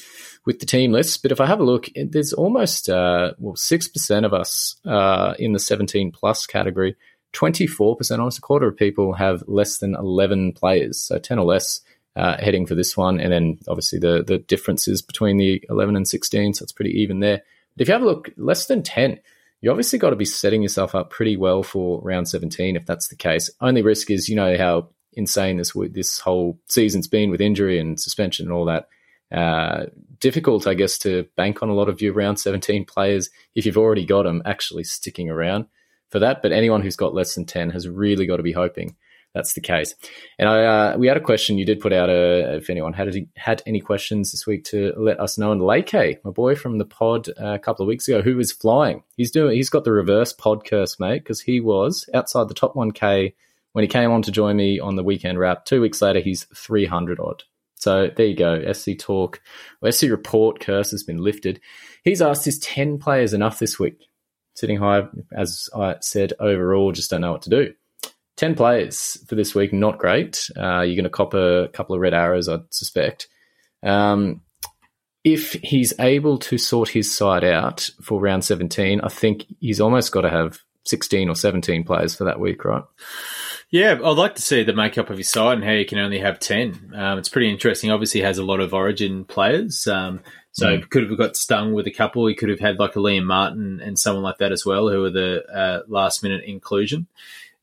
with the team list. But if I have a look, there's almost uh, well six percent of us uh, in the 17 plus category. 24%, almost a quarter of people have less than 11 players, so 10 or less uh, heading for this one. And then obviously the the differences between the 11 and 16, so it's pretty even there. But if you have a look, less than 10, you obviously got to be setting yourself up pretty well for round 17 if that's the case. Only risk is, you know, how insane this this whole season's been with injury and suspension and all that. Uh, difficult, I guess, to bank on a lot of your round 17 players if you've already got them actually sticking around for that. But anyone who's got less than 10 has really got to be hoping that's the case. And I, uh, we had a question. You did put out a if anyone had any, had any questions this week to let us know. And Lake, my boy from the pod uh, a couple of weeks ago, who is flying, he's doing. He's got the reverse pod curse, mate, because he was outside the top one k when he came on to join me on the weekend wrap. Two weeks later, he's three hundred odd. So there you go. SC Talk, SC Report curse has been lifted. He's asked, is 10 players enough this week? Sitting high, as I said, overall, just don't know what to do. 10 players for this week, not great. Uh, you're going to cop a couple of red arrows, I'd suspect. Um, if he's able to sort his side out for round 17, I think he's almost got to have 16 or 17 players for that week, right? Yeah, I'd like to see the makeup of his side and how you can only have 10. Um, it's pretty interesting. Obviously, has a lot of origin players. Um, so Mm. could have got stung with a couple. He could have had like a Liam Martin and someone like that as well, who were the uh, last minute inclusion.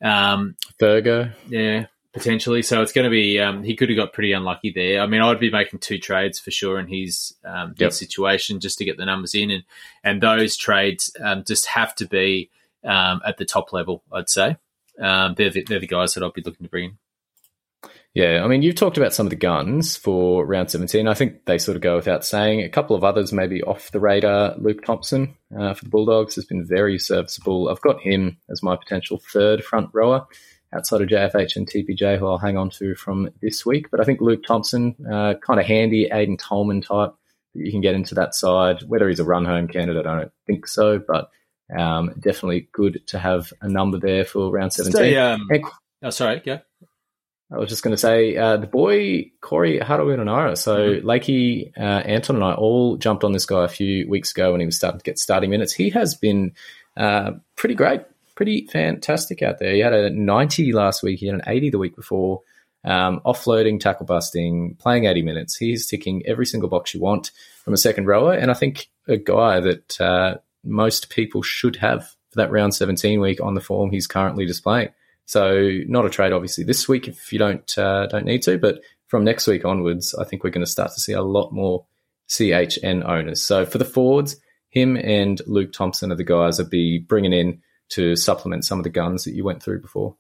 Um, Virgo. yeah, potentially. So it's going to be. Um, he could have got pretty unlucky there. I mean, I'd be making two trades for sure in his um, his Yep. situation just to get the numbers in, and and those trades um, just have to be um, at the top level. I'd say um, they're the, they're the guys that I'd be looking to bring in. Yeah, I mean, you've talked about some of the guns for round 17. I think they sort of go without saying. A couple of others maybe off the radar. Luke Thompson uh, for the Bulldogs has been very serviceable. I've got him as my potential third front rower outside of JFH and TPJ, who I'll hang on to from this week. But I think Luke Thompson, uh, kind of handy, Aiden Tolman type that you can get into that side. Whether he's a run home candidate, I don't think so, but um, definitely good to have a number there for round 17. Stay, um, And- oh, sorry, go. I was just going to say, uh, the boy Corey Harawira-Naera. So Mm-hmm. Lakey, uh, Anton, and I all jumped on this guy a few weeks ago when he was starting to get starting minutes. He has been uh, pretty great, pretty fantastic out there. He had a 90 last week, he had an 80 the week before. Um, offloading, tackle busting, playing 80 minutes. He's ticking every single box you want from a second rower. And I think a guy that uh, most people should have for that round 17 week on the form he's currently displaying. So not a trade, obviously, this week if you don't uh, don't need to, but from next week onwards, I think we're going to start to see a lot more CHN owners. So for the forwards, him and Luke Thompson are the guys that be bringing in to supplement some of the guns that you went through before.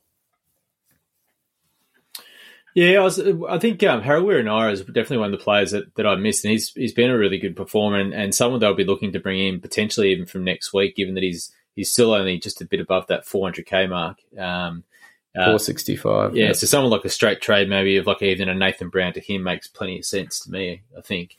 Yeah, I, was, I think um, Harawira-Naera is definitely one of the players that, that I missed, and he's he's been a really good performer, and, and someone they'll be looking to bring in potentially even from next week, given that he's he's still only just a bit above that 400k mark. Um, uh, 465. yeah, so someone like a straight trade, maybe of like even a Nathan Brown to him makes plenty of sense to me. I think.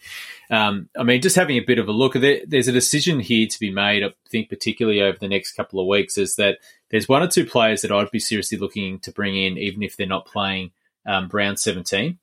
Um, I mean, just having a bit of a look, there, there's a decision here to be made. I think particularly over the next couple of weeks is that there's one or two players that I'd be seriously looking to bring in, even if they're not playing um, round 17.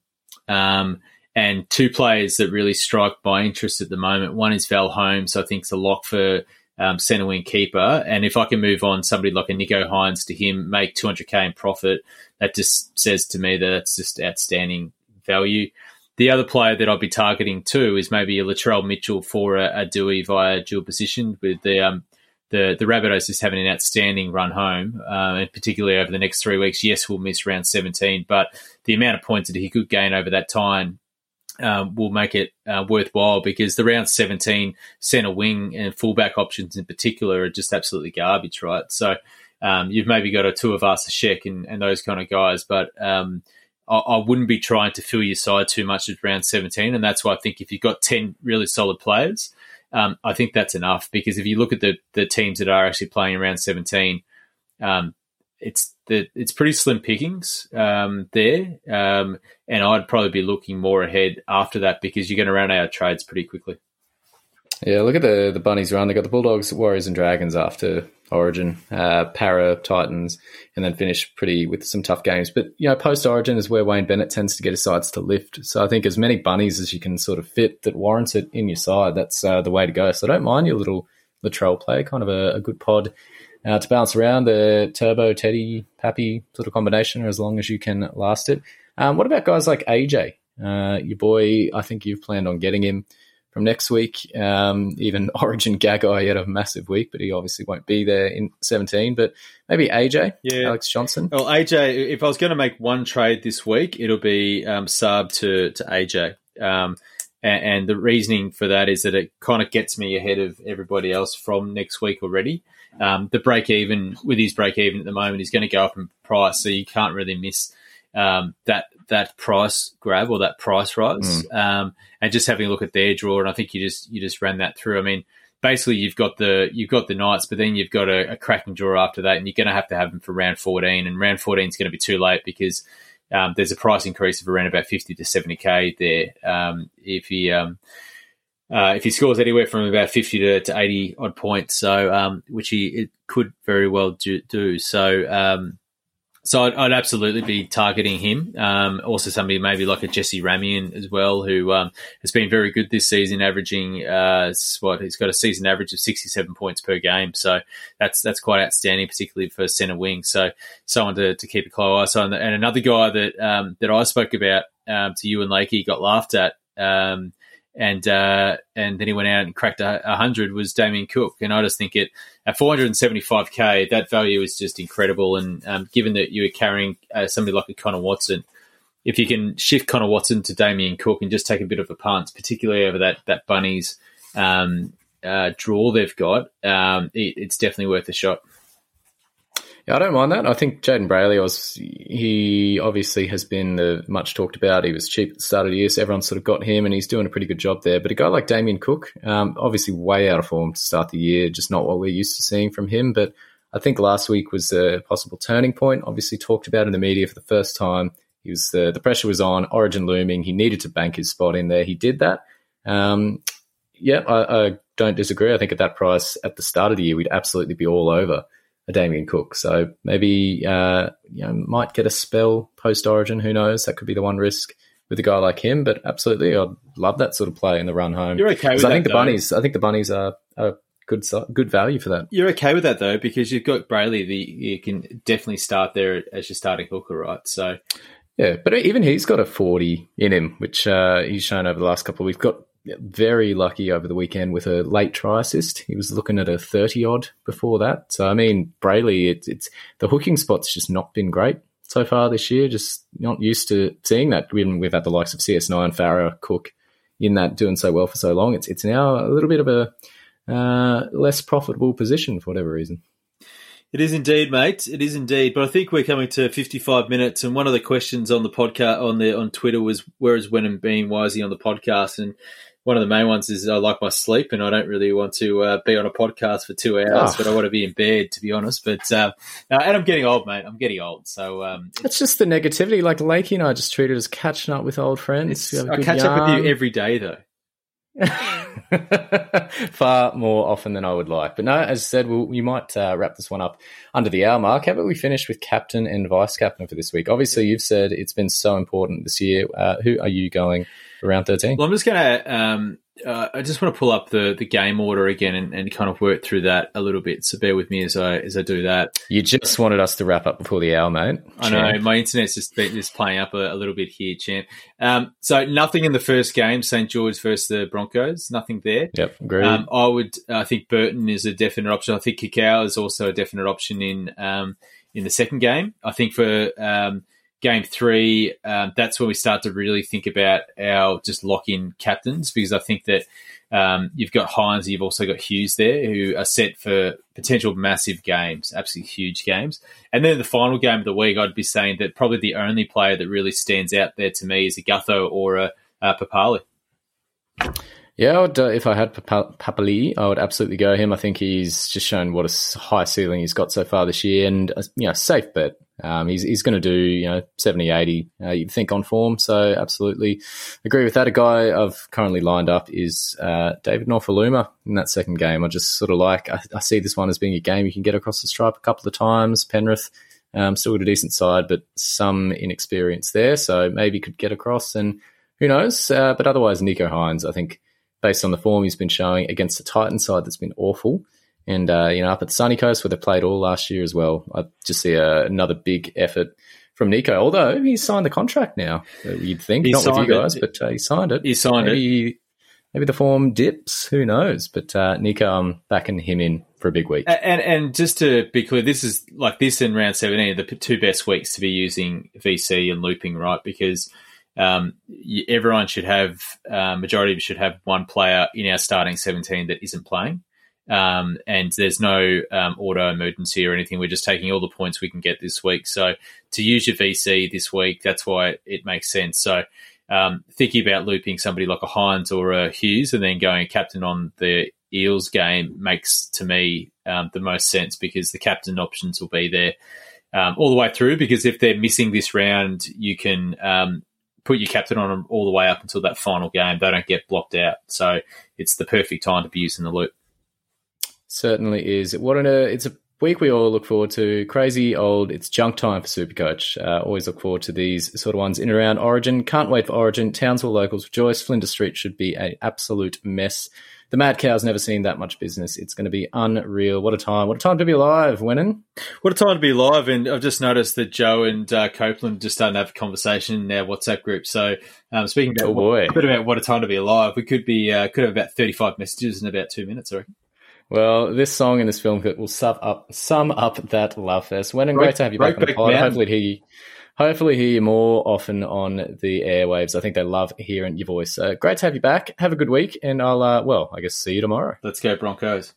Um, and two players that really strike my interest at the moment. One is Val Holmes, I think, is a lock for um, centre wing keeper. And if I can move on somebody like a Nicho Hynes to him, make 200k in profit, that just says to me that that's just outstanding value. The other player that I'd be targeting too is maybe a Latrell Mitchell for a, a Dewey via dual position with the um, the the Rabbitohs just having an outstanding run home, uh, and particularly over the next three weeks. Yes, we'll miss round 17, but the amount of points that he could gain over that time um, will make it uh, worthwhile because the round 17 centre wing and fullback options in particular are just absolutely garbage, right? So um, you've maybe got a two of us, a Sheck, and, and those kind of guys, but um, I, I wouldn't be trying to fill your side too much at round 17. And that's why I think if you've got 10 really solid players, um, I think that's enough because if you look at the, the teams that are actually playing around 17, um, it's the it's pretty slim pickings um, there, um, and I'd probably be looking more ahead after that because you're going to run out of trades pretty quickly. Yeah, look at the the bunnies run. They got the Bulldogs, Warriors, and Dragons after Origin, uh, Para, Titans, and then finish pretty with some tough games. But you know, post Origin is where Wayne Bennett tends to get his sides to lift. So I think as many bunnies as you can sort of fit that warrants it in your side, that's uh, the way to go. So I don't mind your little Latrell play, kind of a, a good pod uh, to bounce around the Turbo, Teddy, Pappy sort of combination, as long as you can last it. Um, what about guys like AJ? Uh, your boy, I think you've planned on getting him from next week. Um, even <laughs> Origin Gagai had a massive week, but he obviously won't be there in 17. But maybe AJ, Yeah. Alex Johnson. Well, AJ, if I was going to make one trade this week, it'll be um, Saab to to AJ. Um, and, and the reasoning for that is that it kind of gets me ahead of everybody else from next week already. Um, the break even with his break even at the moment is going to go up in price, so you can't really miss um, that that price grab or that price rise, um, and just having a look at their draw. And I think you just you just ran that through. I mean, basically you've got the you've got the Knights, but then you've got a, a cracking draw after that, and you're going to have to have them for round 14. And round 14 is going to be too late because um, there's a price increase of around about 50 to 70k there. Um, if he um, uh, if he scores anywhere from about 50 to, to 80 odd points, so um, which he it could very well do. do. So um, so I'd, I'd absolutely be targeting him. Um, also, somebody maybe like a Jesse Ramien as well, who um, has been very good this season, averaging uh, what he's got a season average of sixty-seven points per game. So that's that's quite outstanding, particularly for centre wing. So someone to, to keep a close eye on. And another guy that um, that I spoke about um, to you and Lakey got laughed at. Um, and uh, and then he went out and cracked a, a hundred was Damien Cook, and I just think it at 475k that value is just incredible. And um, given that you were carrying uh, somebody like a Connor Watson, if you can shift Connor Watson to Damien Cook and just take a bit of a punt, particularly over that that bunnies um, uh, draw they've got, um, it, it's definitely worth a shot. Yeah, I don't mind that. I think Jayden Brailey was he obviously has been the much talked about. He was cheap at the start of the year, so everyone sort of got him, and he's doing a pretty good job there. But a guy like Damien Cook, um, obviously way out of form to start the year, just not what we're used to seeing from him. But I think last week was a possible turning point. Obviously talked about in the media for the first time. He was the the pressure was on, Origin looming. He needed to bank his spot in there. He did that. Um, yeah, I, I don't disagree. I think at that price at the start of the year, we'd absolutely be all over Damien Cook. So maybe uh, you know might get a spell post Origin. Who knows? That could be the one risk with a guy like him. But absolutely, I'd love that sort of play in the run home. You're okay with I think the though? bunnies. I think the bunnies are, are good good value for that. You're okay with that though, because you've got Brailey. The you can definitely start there as your starting hooker, right? So Yeah, but even he's got a 40 in him, which uh, he's shown over the last couple We've Got very lucky over the weekend with a late try assist. He was looking at a 30 odd before that. So, I mean, Brailey, it's, it's the hooking spot's just not been great so far this year. Just not used to seeing that. When we've had the likes of CS9, Farah, Cook in that doing so well for so long. It's, it's now a little bit of a uh, less profitable position for whatever reason. It is indeed, mate. It is indeed. But I think we're coming to 55 minutes, and one of the questions on the podcast on the on Twitter was, "Where is Wenin being wisey on the podcast?" And one of the main ones is, "I like my sleep, and I don't really want to uh, be on a podcast for two hours, Oh. but I want to be in bed, to be honest." But uh, and I'm getting old, mate. I'm getting old, so um, It's just the negativity. Like Lakey and I just treat it as catching up with old friends. I We have a I good catch up with you every day, though. <laughs> Far more often than I would like. But no, as I said, we'll, we might uh, wrap this one up under the hour mark. How about we finish with captain and vice captain for this week? Obviously, you've said it's been so important this year. Uh, who are you going for round 13? Well, I'm just going to. Um, uh, I just want to pull up the, the game order again and, and kind of work through that a little bit. So bear with me as I as I do that. You just wanted us to wrap up before the hour, mate. I know my internet's just been- just playing up a, a little bit here, champ. Um, so nothing in the first game, St George versus the Broncos. Nothing there. Yep, agreed. Um, I would. I think Burton is a definite option. I think Kikau is also a definite option in um, in the second game. I think for um, game three, um, that's when we start to really think about our just lock in captains because I think that. Um, you've got Hynes, you've also got Hughes there, who are set for potential massive games, absolutely huge games. And then the final game of the week, I'd be saying that probably the only player that really stands out there to me is a Gutho or a, a Papali. Yeah, uh, if I had Papali, I would absolutely go him. I think he's just shown what a high ceiling he's got so far this year, and uh, you know, safe bet. Um, he's he's going to do you know 70, 80, uh, you'd think on form. So absolutely agree with that. A guy I've currently lined up is uh, David Nofoaluma in that second game. I just sort of like I, I see this one as being a game you can get across the stripe a couple of times. Penrith um, still got a decent side, but some inexperience there, so maybe could get across and who knows. Uh, but otherwise, Nicho Hynes, I think based on the form he's been showing against the Titan side that's been awful. And, uh, you know, up at the Sunny Coast where they played all last year as well, I just see uh, another big effort from Nicho. Although he's signed the contract now, uh, you'd think, He not with you it. guys, but uh, he signed it. He signed it. maybe, Maybe the form dips, who knows? But uh, Nicho, I'm backing him in for a big week. And and just to be clear, this is like this in round seventeen, the two best weeks to be using VC and looping, right? Because um, everyone should have, uh, majority should have one player in our starting seventeen that isn't playing. Um, and there's no um, auto emergency or anything. We're just taking all the points we can get this week. So to use your VC this week, that's why it makes sense. So um, thinking about looping somebody like a Hynes or a Hughes and then going captain on the Eels game makes to me um, the most sense because the captain options will be there um, all the way through. Because if they're missing this round, you can put your captain on them all the way up until that final game. They don't get blocked out, so it's the perfect time to be using the loop. Certainly is. What an, uh, it's a week we all look forward to. Crazy old, it's junk time for Supercoach. Uh, always look forward to these sort of ones in and around Origin. Can't wait for Origin. Townsville locals rejoice. Flinders Street should be an absolute mess. The Mad Cow's never seen that much business. It's going to be unreal. What a time. What a time to be alive, Wenin. What a time to be alive. And I've just noticed that Joe and uh, Copeland just starting to have a conversation in our WhatsApp group. So, um, speaking about Oh, boy. a bit about what a time to be alive, we could be uh, could have about thirty five messages in about two minutes. I reckon. Well, this song and this film clip will sum up sum up that love fest. When and great to have you back on the Brokeback pod. Mountain. Hopefully, hear you, hopefully hear you more often on the airwaves. I think they love hearing your voice. Uh, great to have you back. Have a good week, and I'll uh, well, I guess see you tomorrow. Let's go Broncos.